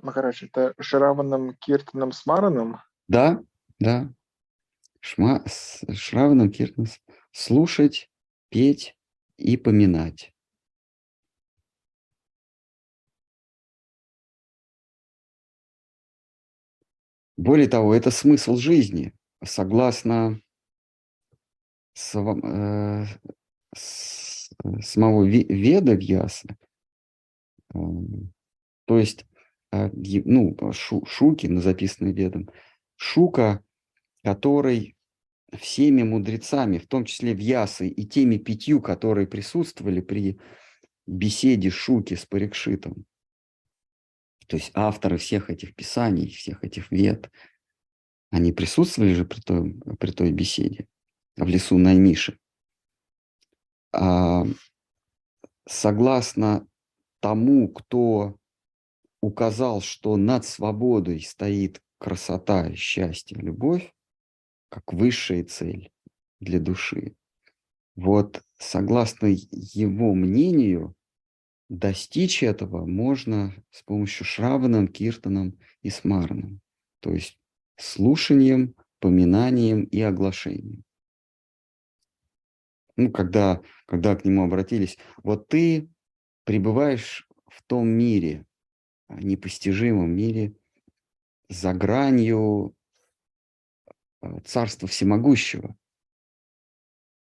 Махарадж, это Шраваном, Киртаном, Смараном? Да, да. Шма, с Шраваном Киртаном слушать, петь и поминать. Более того, это смысл жизни. Согласно сва- э, с- э, самого Ве- Веда Вьяса, м, то есть, э, ну, шу- Шуки, на записанный Ведом, Шука, который всеми мудрецами, в том числе Вьясой и теми пятью, которые присутствовали при беседе Шуки с Парикшитом, то есть авторы всех этих писаний, всех этих вед, они присутствовали же при той, при той беседе в лесу Наймиши. А, согласно тому, кто указал, что над свободой стоит красота, счастье, любовь, как высшая цель для души. Вот согласно его мнению, достичь этого можно с помощью Шраваном, Киртаном и Смараном, то есть слушанием, поминанием и оглашением. Ну, когда, когда к нему обратились, вот ты пребываешь в том мире, а, непостижимом мире, за гранью а, Царства Всемогущего.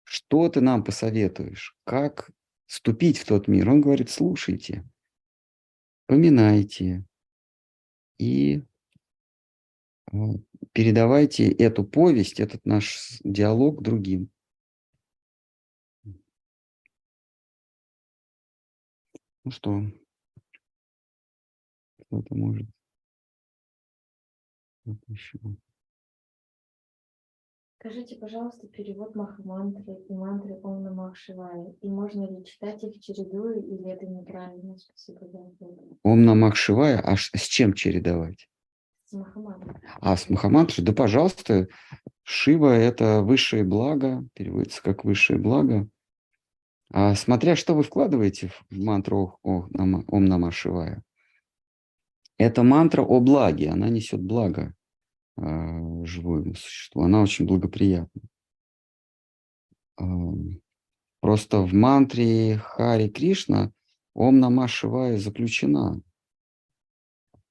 Что ты нам посоветуешь? Как вступить в тот мир? Он говорит, слушайте, поминайте и а, передавайте эту повесть, этот наш диалог другим. Ну что, кто-то может что-то еще. Скажите, пожалуйста, перевод Махамантры и мантры Ом Намах Шивая. И можно ли читать их чередуя, или это неправильно? Спасибо за ответ. Ом намах Шивая, а с чем чередовать? С Махамантрой. А с Махамантрой, да пожалуйста, Шива – это высшее благо, переводится как высшее благо. А смотря что вы вкладываете в мантру Ом Нама Шивая. Это мантра о благе, она несет благо а, живому существу, она очень благоприятна. Просто в мантре Хари Кришна Ом Нама Шивая заключена.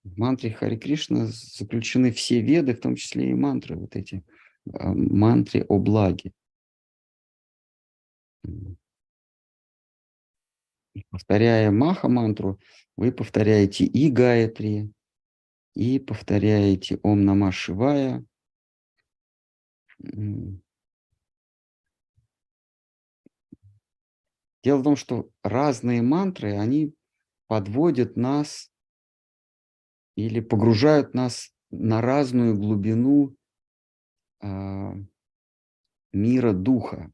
В мантре Хари Кришна заключены все веды, в том числе и мантры, вот эти а, мантры о благе. Повторяя Маха мантру, вы повторяете и Гаятри, и повторяете Ом Нама Шивая. Дело в том, что разные мантры, они подводят нас или погружают нас на разную глубину а, мира духа.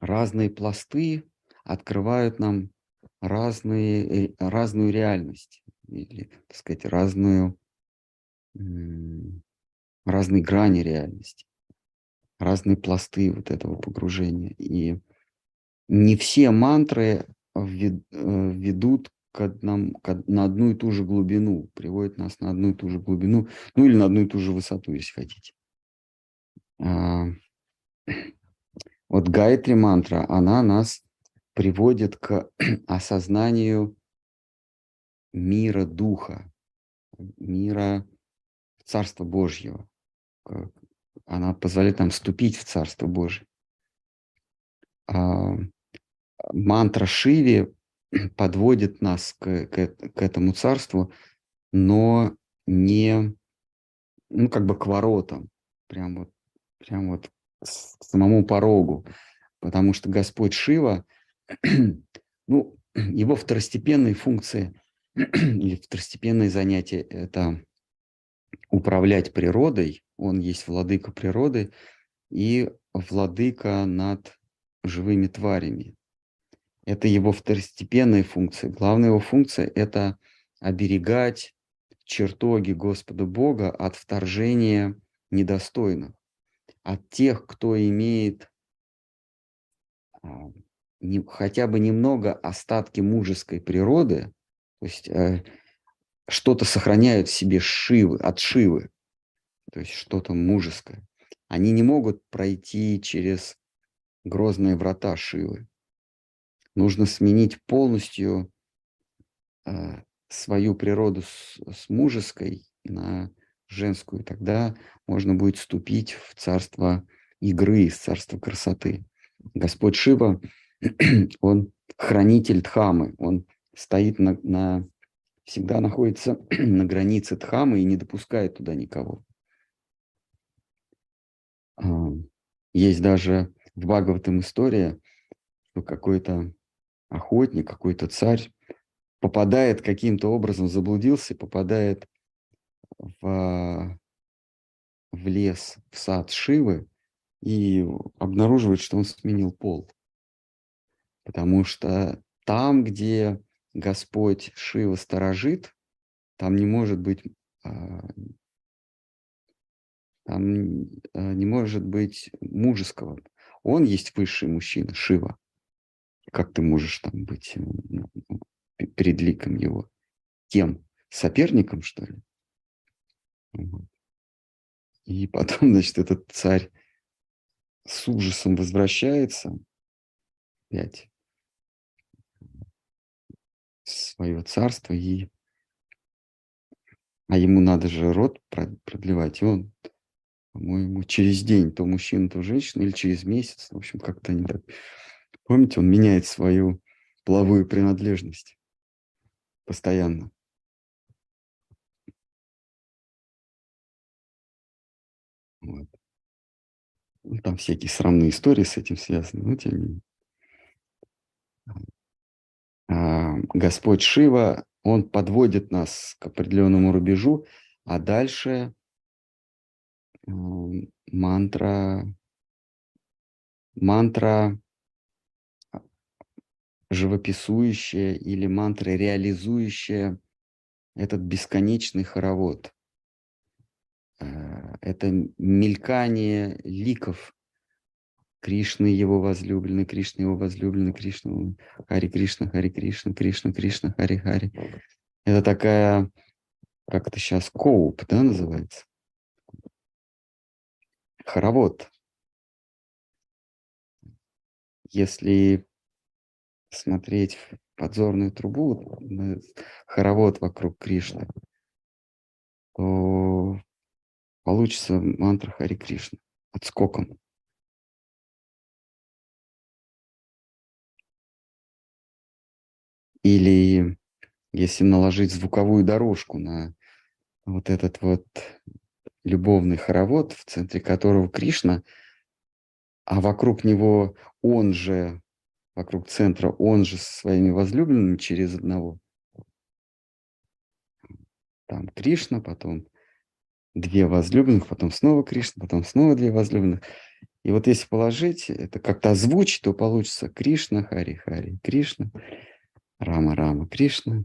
Разные пласты открывают нам разные, э, разную реальность или, так сказать, разную, разные грани реальности, разные пласты вот этого погружения. И не все мантры э, ведут к одному, к, на одну и ту же глубину, приводят нас на одну и ту же глубину, ну или на одну и ту же высоту, если хотите. А, вот Гайтри мантра, она нас приводит к осознанию мира Духа, мира Царства Божьего. Она позволяет нам вступить в Царство Божье. А, мантра Шиви подводит нас к, к, к этому царству, но не, ну, как бы к воротам, прям вот, прям вот к самому порогу, потому что Господь Шива, ну, его второстепенные функции или второстепенные занятия – это управлять природой, он есть владыка природы и владыка над живыми тварями. Это его второстепенная функция. Главная его функция – это оберегать чертоги Господа Бога от вторжения недостойных, от тех, кто имеет а, хотя бы немного остатки мужеской природы, то есть э, что-то сохраняют в себе шивы, от шивы, то есть что-то мужеское. Они не могут пройти через грозные врата шивы. Нужно сменить полностью э, свою природу с, с мужеской на женскую. Тогда можно будет вступить в царство игры, в царство красоты. Господь Шива, он хранитель Дхамы, он стоит на, на всегда находится на границе Дхамы и не допускает туда никого. Есть даже в Бхагаватам история, что какой-то охотник, какой-то царь попадает каким-то образом, заблудился, попадает в, в лес, в сад Шивы и обнаруживает, что он сменил пол. Потому что там, где Господь Шива сторожит, там не может быть а, там а, не может быть мужеского. Он есть высший мужчина, Шива. Как ты можешь там быть э, ну, ну, перед ликом его? Кем? Соперником, что ли? И потом, значит, этот царь с ужасом возвращается опять свое царство, и... а ему надо же род продлевать, и он, по-моему, через день, то мужчина, то женщина, или через месяц, в общем, как-то они так... Помните, он меняет свою половую принадлежность постоянно. Вот. Ну, там всякие срамные истории с этим связаны, но тем не менее. А, Господь Шива, он подводит нас к определенному рубежу, а дальше мантра, мантра живописующая или мантра реализующая этот бесконечный хоровод. Э, это мелькание ликов Кришны его возлюбленный, Кришна его возлюбленный, Кришна, Хари Кришна, Хари Кришна, Кришна, Кришна, Хари Хари. Это такая, как это сейчас, коуп, да, называется? Хоровод. Если смотреть в подзорную трубу, хоровод вокруг Кришны, то получится мантра Хари Кришна отскоком. Или если наложить звуковую дорожку на вот этот вот любовный хоровод, в центре которого Кришна, а вокруг него он же, вокруг центра, он же со своими возлюбленными через одного. Там Кришна, потом две возлюбленных, потом снова Кришна, потом снова две возлюбленных. И вот если положить, это как-то озвучить, то получится Кришна, Хари, Хари, Кришна, Рама, Рама, Кришна.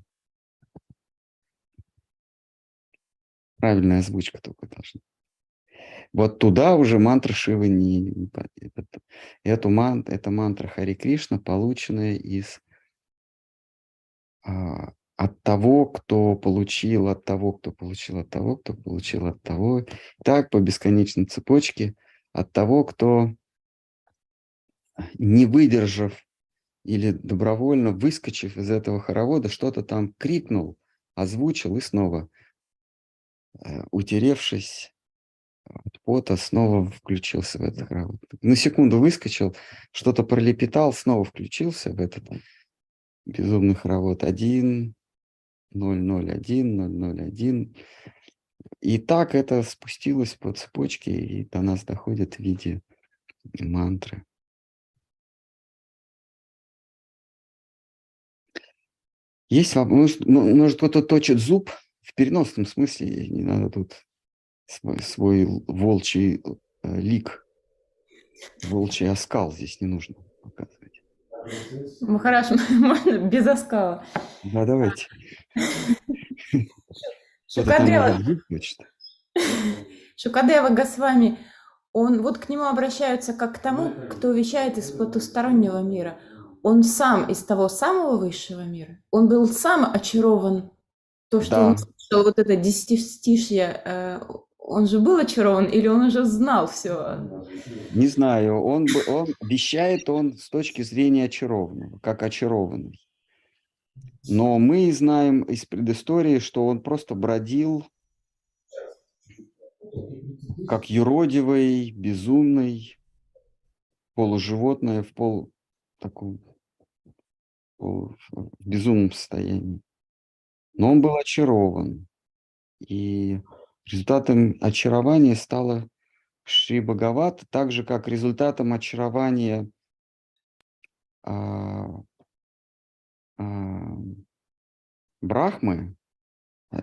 Правильная озвучка только должна. Вот туда уже мантра Шивы не... не эту ман, эта мантра Хари Кришна, полученная из а, от того, кто получил, от того, кто получил, от того, кто получил, от того. Так по бесконечной цепочке, от того, кто, не выдержав или добровольно выскочив из этого хоровода, что-то там крикнул, озвучил и снова, э, утеревшись от пота, снова включился в этот хоровод. На секунду выскочил, что-то пролепетал, снова включился в этот безумный хоровод. Один, 001, 001. И так это спустилось по цепочке и до нас доходит в виде мантры. Есть воп- может, м- может кто-то точит зуб в переносном смысле, не надо тут свой, свой волчий э, лик, волчий оскал здесь не нужно показывать. Махараш, можно без оскала. Да, давайте. Шукадева. Шукадева Госвами, он вот к нему обращаются как к тому, кто вещает из потустороннего мира. Он сам из того самого высшего мира. Он был сам очарован. То, что он Да. слышал, вот это десятистишье, э, он же был очарован или он уже знал все? Не знаю, он, он вещает он с точки зрения очарованного, как очарованный. Но мы знаем из предыстории, что он просто бродил как юродивый, безумный, полуживотное в пол таком в безумном состоянии. Но он был очарован. И результатом очарования стало Шри Бхагават, так же как результатом очарования а, а, Брахмы э,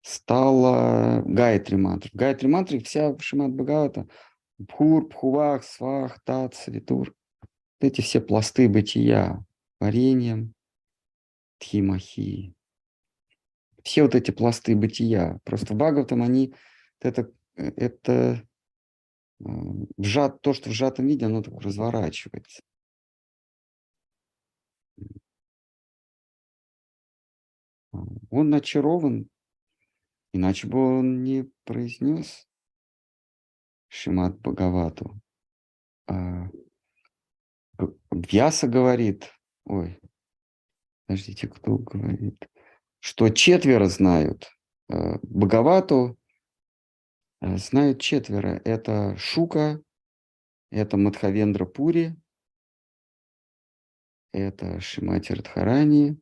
стала Гайатри мантра. Гайатри мантре вся Шимат Бхагавата, Бхур, Пхувах, Свах, Тат, Савитур, эти все пласты бытия, вареньем, Тхимахи, все вот эти пласты бытия. Просто в Бхагаватам они, это, э, это э, вжат, то, что в сжатом виде, оно так разворачивается. А, Он очарован, иначе бы он не произнес Шимат Бхагавату. А, Вьяса говорит, ой, подождите, кто говорит, что четверо знают э, Бхагавату, э, знают четверо. Это Шука, это Мадхавендра Пури, это Шимати Радхарани,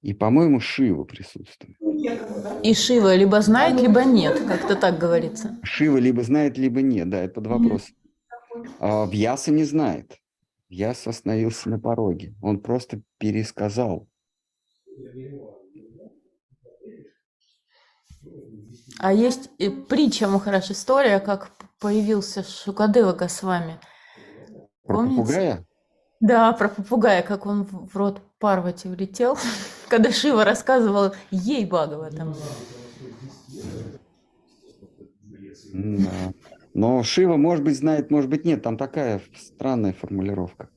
и, по-моему, Шива присутствует. И Шива либо знает, либо нет, как-то так говорится. Шива либо знает, либо нет, да, это под вопрос. А Вьяса не знает. Вьяса остановился на пороге. Он просто пересказал. А есть и притча, Махараш, история, как появился Шукадева Госвами. Про Помните? попугая? Да, про попугая, как он в рот Парвати влетел, когда Шива рассказывал ей Бхагаватам. М, Да. Но Шива, может быть, знает, может быть, нет. Там такая странная формулировка.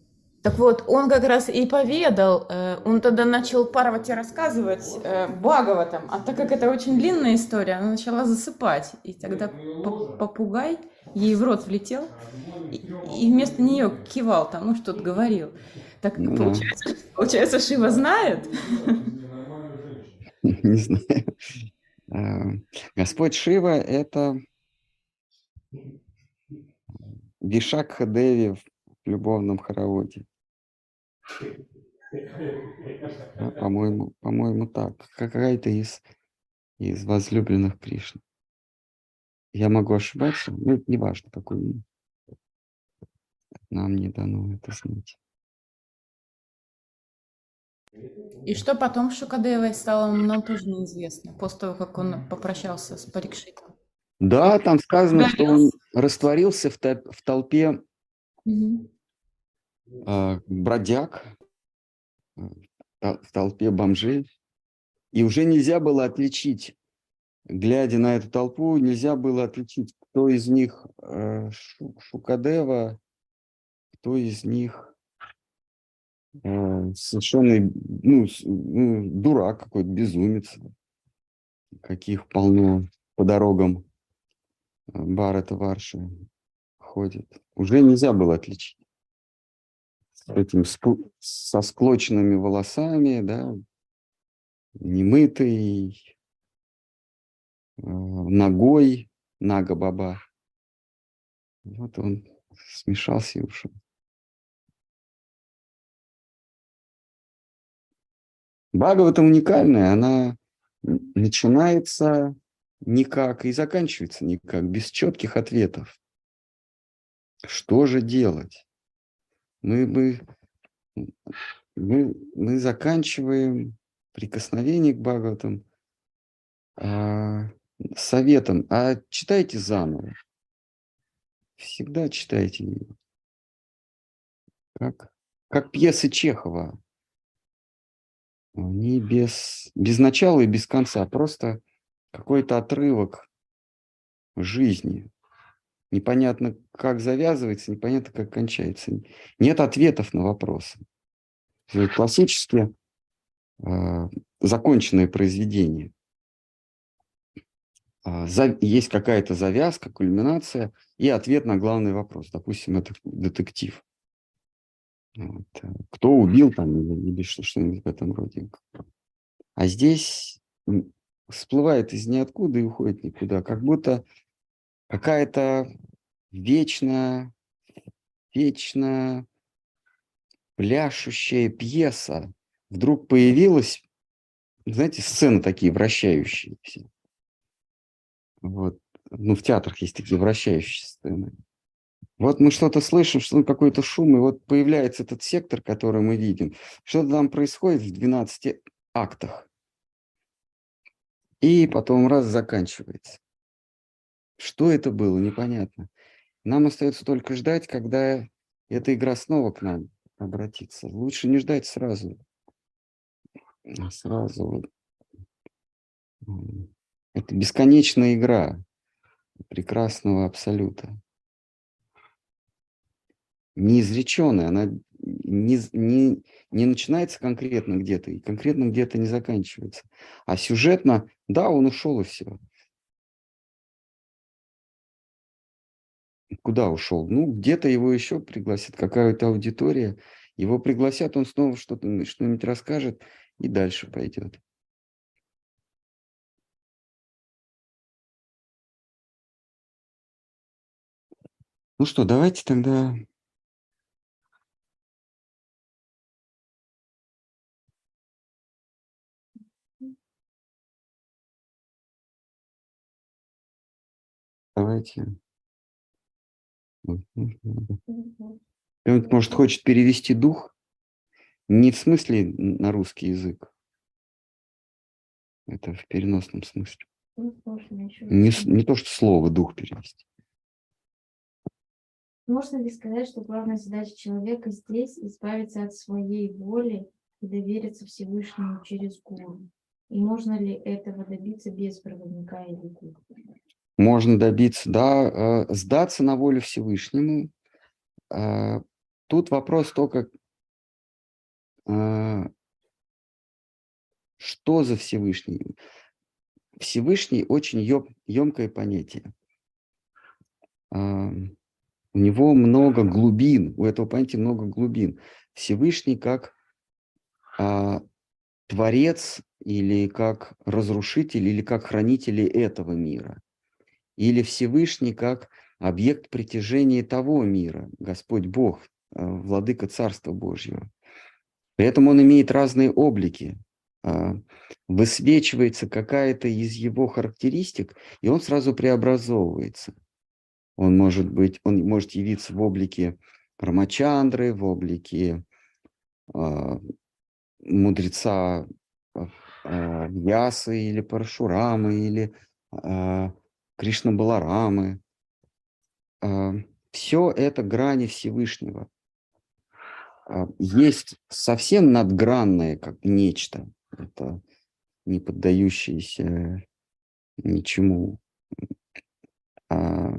Так вот, он как раз и поведал, э, он тогда начал Парвати рассказывать э, Бхагаватам, а так как это очень длинная история, она начала засыпать, и тогда по- попугай ей в рот влетел, и, вместо нее кивал там, ну что-то говорил. Так Ну да. получается, получается, Шива знает? Не знаю. А, Господь Шива – это Вишакха Деви в любовном хороводе. Да, по-моему, по-моему, так. Какая-то из, из возлюбленных Кришны. Я могу ошибаться, но это не важно, какой. Нам не дано это знать. И что потом с Шукадевой стало, нам тоже неизвестно, после того, как он попрощался с Парикшитом. Да, там сказано, что он растворился в, в толпе Мгм. а, бродяг, в толпе бомжей. И уже нельзя было отличить, глядя на эту толпу, нельзя было отличить, кто из них э, Шу- Шукадева, кто из них э, совершенно ну, ну, дурак какой-то, безумец, каких полно по дорогам Баррета Варши ходит. Уже нельзя было отличить. С этим со склоченными волосами, да, немытый, э, ногой, нага-баба. Вот он смешался и ушел. Бхагаватам уникальная, она начинается никак и заканчивается никак, без четких ответов. Что же делать? Мы, мы, мы, мы заканчиваем прикосновение к Бхагаватам а, советом, а читайте заново. Всегда читайте. Как, как пьесы Чехова. Они без, без начала и без конца, просто какой-то отрывок жизни. Непонятно, как завязывается, непонятно, как кончается. Нет ответов на вопросы. То есть Классически э, законченное произведение. А, за- Есть какая-то завязка, кульминация и ответ на главный вопрос. Допустим, это детектив. Вот. э, Кто убил там или, или что- что-нибудь в этом роде. А здесь всплывает из ниоткуда и уходит никуда. Как будто какая-то вечная, вечно пляшущая пьеса вдруг появилась, знаете, сцены такие вращающиеся. Вот. Ну, в театрах есть такие вращающие сцены. Вот мы что-то слышим, что какой-то шум, и вот появляется этот сектор, который мы видим. Что-то там происходит в 12 актах. И потом раз заканчивается. Что это было, непонятно. Нам остается только ждать, когда эта игра снова к нам обратится. Лучше не ждать сразу. А Сразу. Это бесконечная игра прекрасного абсолюта. Неизреченная, она не, не, не начинается конкретно где-то, и конкретно где-то не заканчивается. А сюжетно, да, он ушел и все. Куда ушел? Ну, где-то его еще пригласят, какая-то аудитория. Его пригласят, он снова что-то, что-нибудь расскажет и дальше пойдет. Ну что, давайте тогда давайте. Кто-нибудь, может, хочет перевести дух? Не в смысле на русский язык. Это в переносном смысле. Ну, Не, не то, что слово дух перевести. Можно ли сказать, что главная задача человека здесь избавиться от своей воли и довериться Всевышнему через гуру? И можно ли этого добиться без проводника или гуру? Можно добиться, да, э, сдаться на волю Всевышнему. Э, Тут вопрос только, э, что за Всевышний? Всевышний очень емкое понятие. У него много глубин, у этого понятия много глубин. Всевышний как а, творец или как разрушитель или как хранитель этого мира. Или Всевышний как объект притяжения того мира, Господь Бог, а, владыка Царства Божьего. При этом он имеет разные облики. А, Высвечивается какая-то из его характеристик, и он сразу преобразовывается. Он может быть, он может явиться в облике Рамачандры, в облике мудреца э, э, Ясы или Парашурамы или э, Кришна Баларамы. Все это грани Всевышнего. А, Есть совсем надгранное, как нечто. Это не поддающееся ничему. А,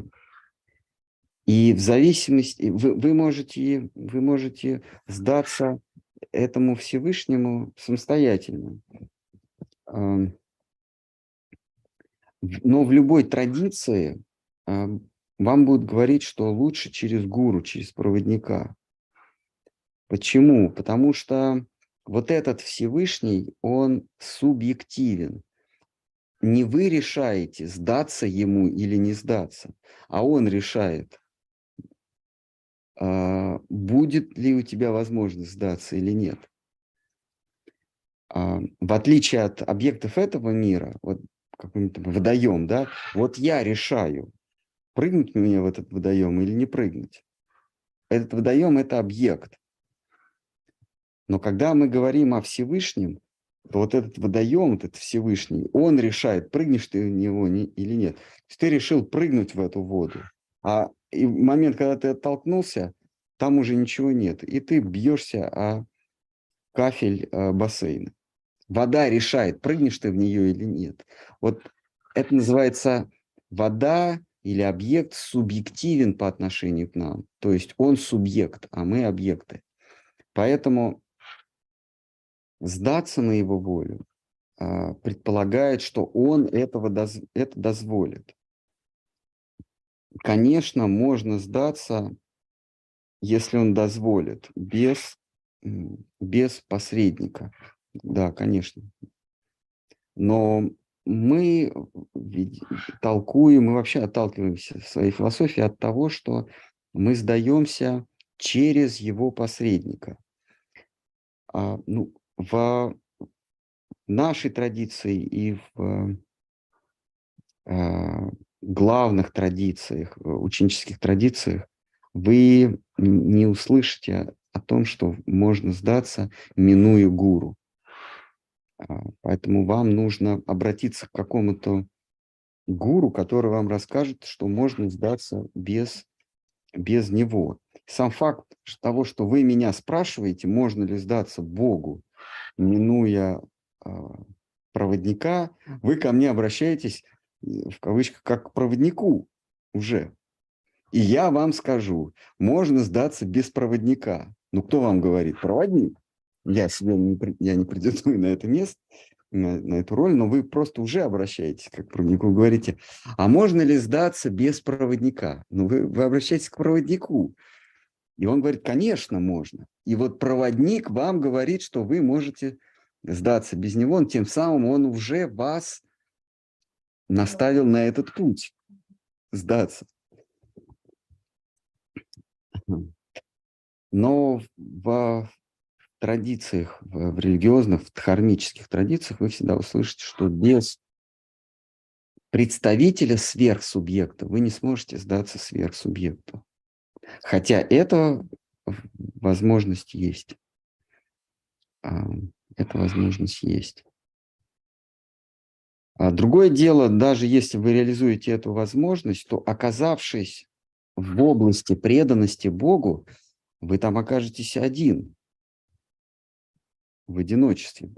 И в зависимости, вы, вы, можете, вы можете сдаться этому Всевышнему самостоятельно. Но в любой традиции ам, вам будут говорить, что лучше через гуру, через проводника. Почему? Потому что вот этот Всевышний, он субъективен. Не вы решаете, сдаться ему или не сдаться, а он решает, а, будет ли у тебя возможность сдаться или нет. А, В отличие от объектов этого мира, вот какой-нибудь водоем, да, вот я решаю, прыгнуть мне в этот водоем или не прыгнуть. Этот водоем – это объект. Но когда мы говорим о Всевышнем, то вот этот водоем, этот Всевышний, он решает, прыгнешь ты в него не- или нет. То есть ты решил прыгнуть в эту воду, а и в момент, когда ты оттолкнулся, там уже ничего нет, и ты бьешься о кафель э, бассейна. Вода решает, прыгнешь ты в нее или нет. Вот это называется вода или объект субъективен по отношению к нам. То есть он субъект, а мы объекты. Поэтому сдаться на его волю а, предполагает, что он этого доз- это дозволит. Конечно, можно сдаться, если он дозволит, без, без посредника. Да, конечно. Но мы толкуем, мы вообще отталкиваемся в своей философии от того, что мы сдаемся через его посредника. А, ну, в нашей традиции и в э, главных традициях, э, ученических традициях, вы не услышите о том, что можно сдаться, минуя гуру. А, Поэтому вам нужно обратиться к какому-то гуру, который вам расскажет, что можно сдаться без, без него. Сам факт того, что вы меня спрашиваете, можно ли сдаться Богу, минуя а, проводника, вы ко мне обращаетесь, э, в кавычках, как к проводнику уже. И я вам скажу, можно сдаться без проводника. Ну, кто вам говорит? Проводник. Я себе не, я не претендую на это место, на, на эту роль, но вы просто уже обращаетесь как к проводнику, говорите, а можно ли сдаться без проводника? Ну, вы, вы обращаетесь к проводнику. И он говорит, конечно, можно. И вот проводник вам говорит, что вы можете сдаться без него, он тем самым он уже вас наставил на этот путь сдаться. Но в традициях, в религиозных, в дхармических традициях вы всегда услышите, что без представителя сверхсубъекта вы не сможете сдаться сверхсубъекту. Хотя это возможность есть. А, Эта возможность есть. А другое дело, даже если вы реализуете эту возможность, то оказавшись в области преданности Богу, вы там окажетесь один, в одиночестве.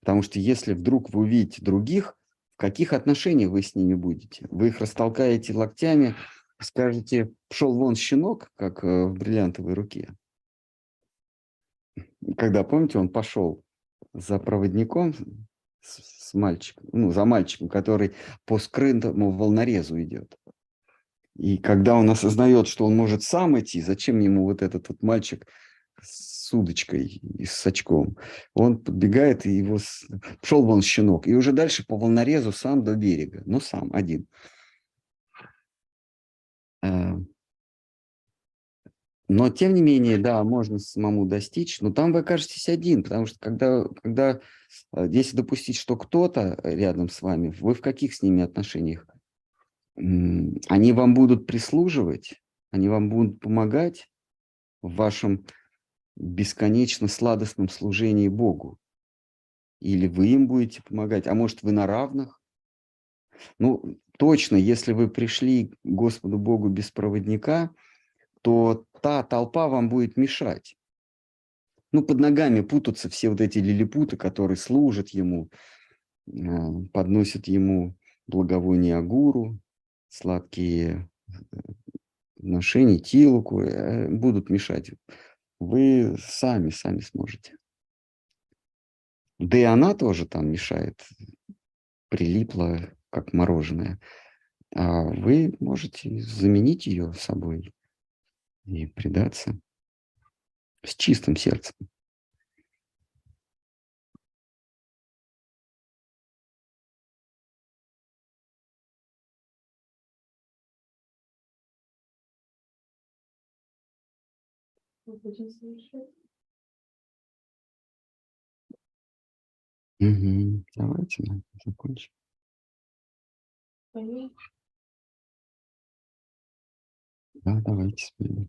Потому что если вдруг вы увидите других, в каких отношениях вы с ними будете? Вы их растолкаете локтями, скажете, пшел вон щенок, как э, в бриллиантовой руке. Когда, помните, он пошел за проводником с, с мальчиком, ну, за мальчиком, который по скрытому волнорезу идет. И когда он осознает, что он может сам идти, зачем ему вот этот вот мальчик с удочкой и с очком, он подбегает и его... с- Пшел вон щенок. И уже дальше по волнорезу сам до берега. Но сам, один. Э, Но, тем не менее, да, можно самому достичь, но там вы окажетесь один, потому что когда, когда э, если допустить, что кто-то рядом с вами, вы в каких с ними отношениях? Они вам будут прислуживать, они вам будут помогать в вашем бесконечно сладостном служении Богу. Или вы им будете помогать, а может, вы на равных? Ну, точно, если вы пришли к Господу Богу без проводника, то та толпа вам будет мешать. Ну, под ногами путаются все вот эти лилипуты, которые служат ему, э, подносят ему благовоние агуру, сладкие э, отношения, тилуку, э, будут мешать. Вы сами, сами сможете. Да и она тоже там мешает, прилипла, как мороженое. А вы можете заменить ее собой и предаться с чистым сердцем. Мгм. Давайте на этом закончим. Понятно? Да, давайте споем.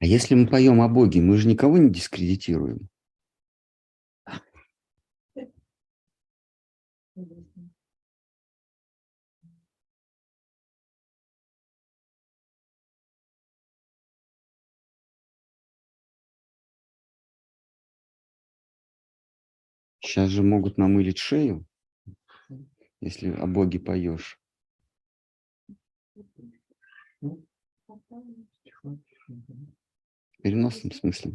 А если мы поем о Боге, мы же никого не дискредитируем. Сейчас же могут намылить шею, если о Боге поешь. В переносном смысле.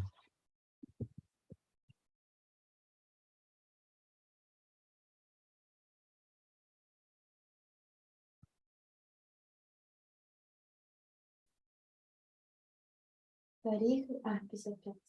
А, 55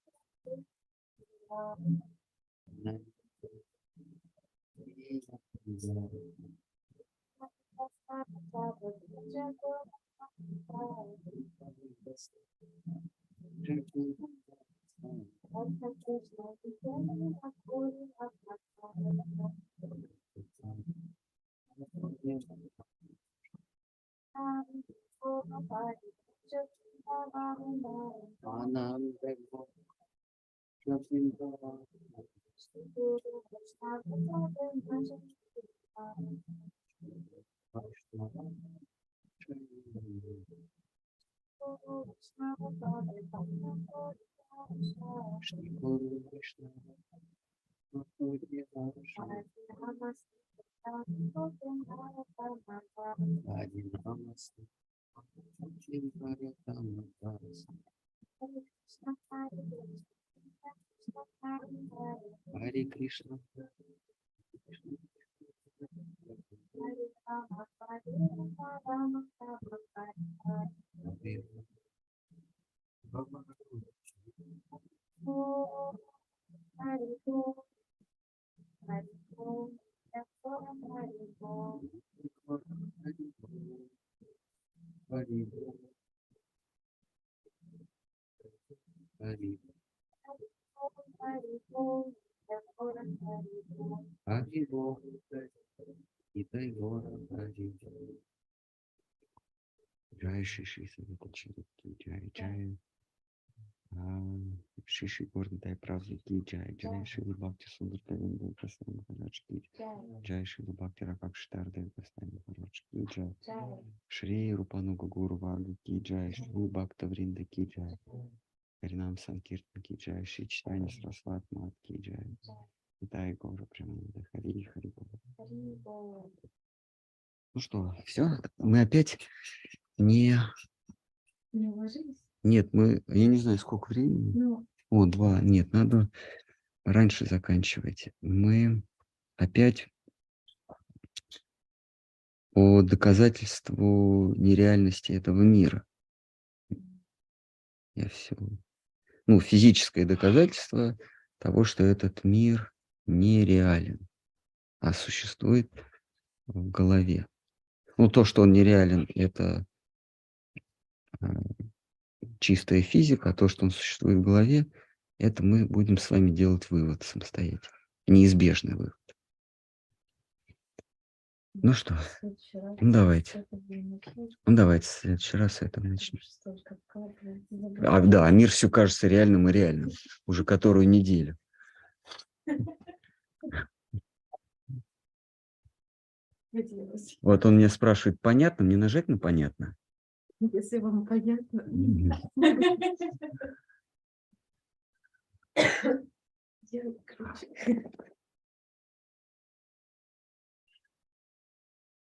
Krishna. Шиши Чирики, Джай Джай. Шиши Горн Дай Правды Ки Джай, Джай Шили Бхакти Сундр Говинда Красна Махарадж Ки, Джай Шили Бхакти Ракак Штар Дай Красна Махарадж Ки Джай. Шри Рупануга Гуру Варга Ки Джай, Шри Бхакта Вринда Ки Джай. Харинам Санкиртан Ки Джай, Шри Читани Сарасват Мат Джай. Дай Гора Приманда Хари Хари Бога. Ну что, все, мы опять не... Не ложись. Нет, мы, я не знаю, сколько времени. Ну, О, два. Нет, надо раньше заканчивать. Мы опять по доказательству нереальности этого мира. Я все. Ну, физическое доказательство того, что этот мир нереален, а существует в голове. Ну, то, что он нереален, это чистая физика, а то, что он существует в голове, это мы будем с вами делать вывод самостоятельно. Неизбежный вывод. Ну что, ну давайте. Ну давайте в следующий раз с этого начнем. кадров, А, да, а мир все кажется реальным и реальным. Уже которую неделю. Вот он меня спрашивает, понятно? Мне нажать на понятно? Если вам понятно. Делай круче.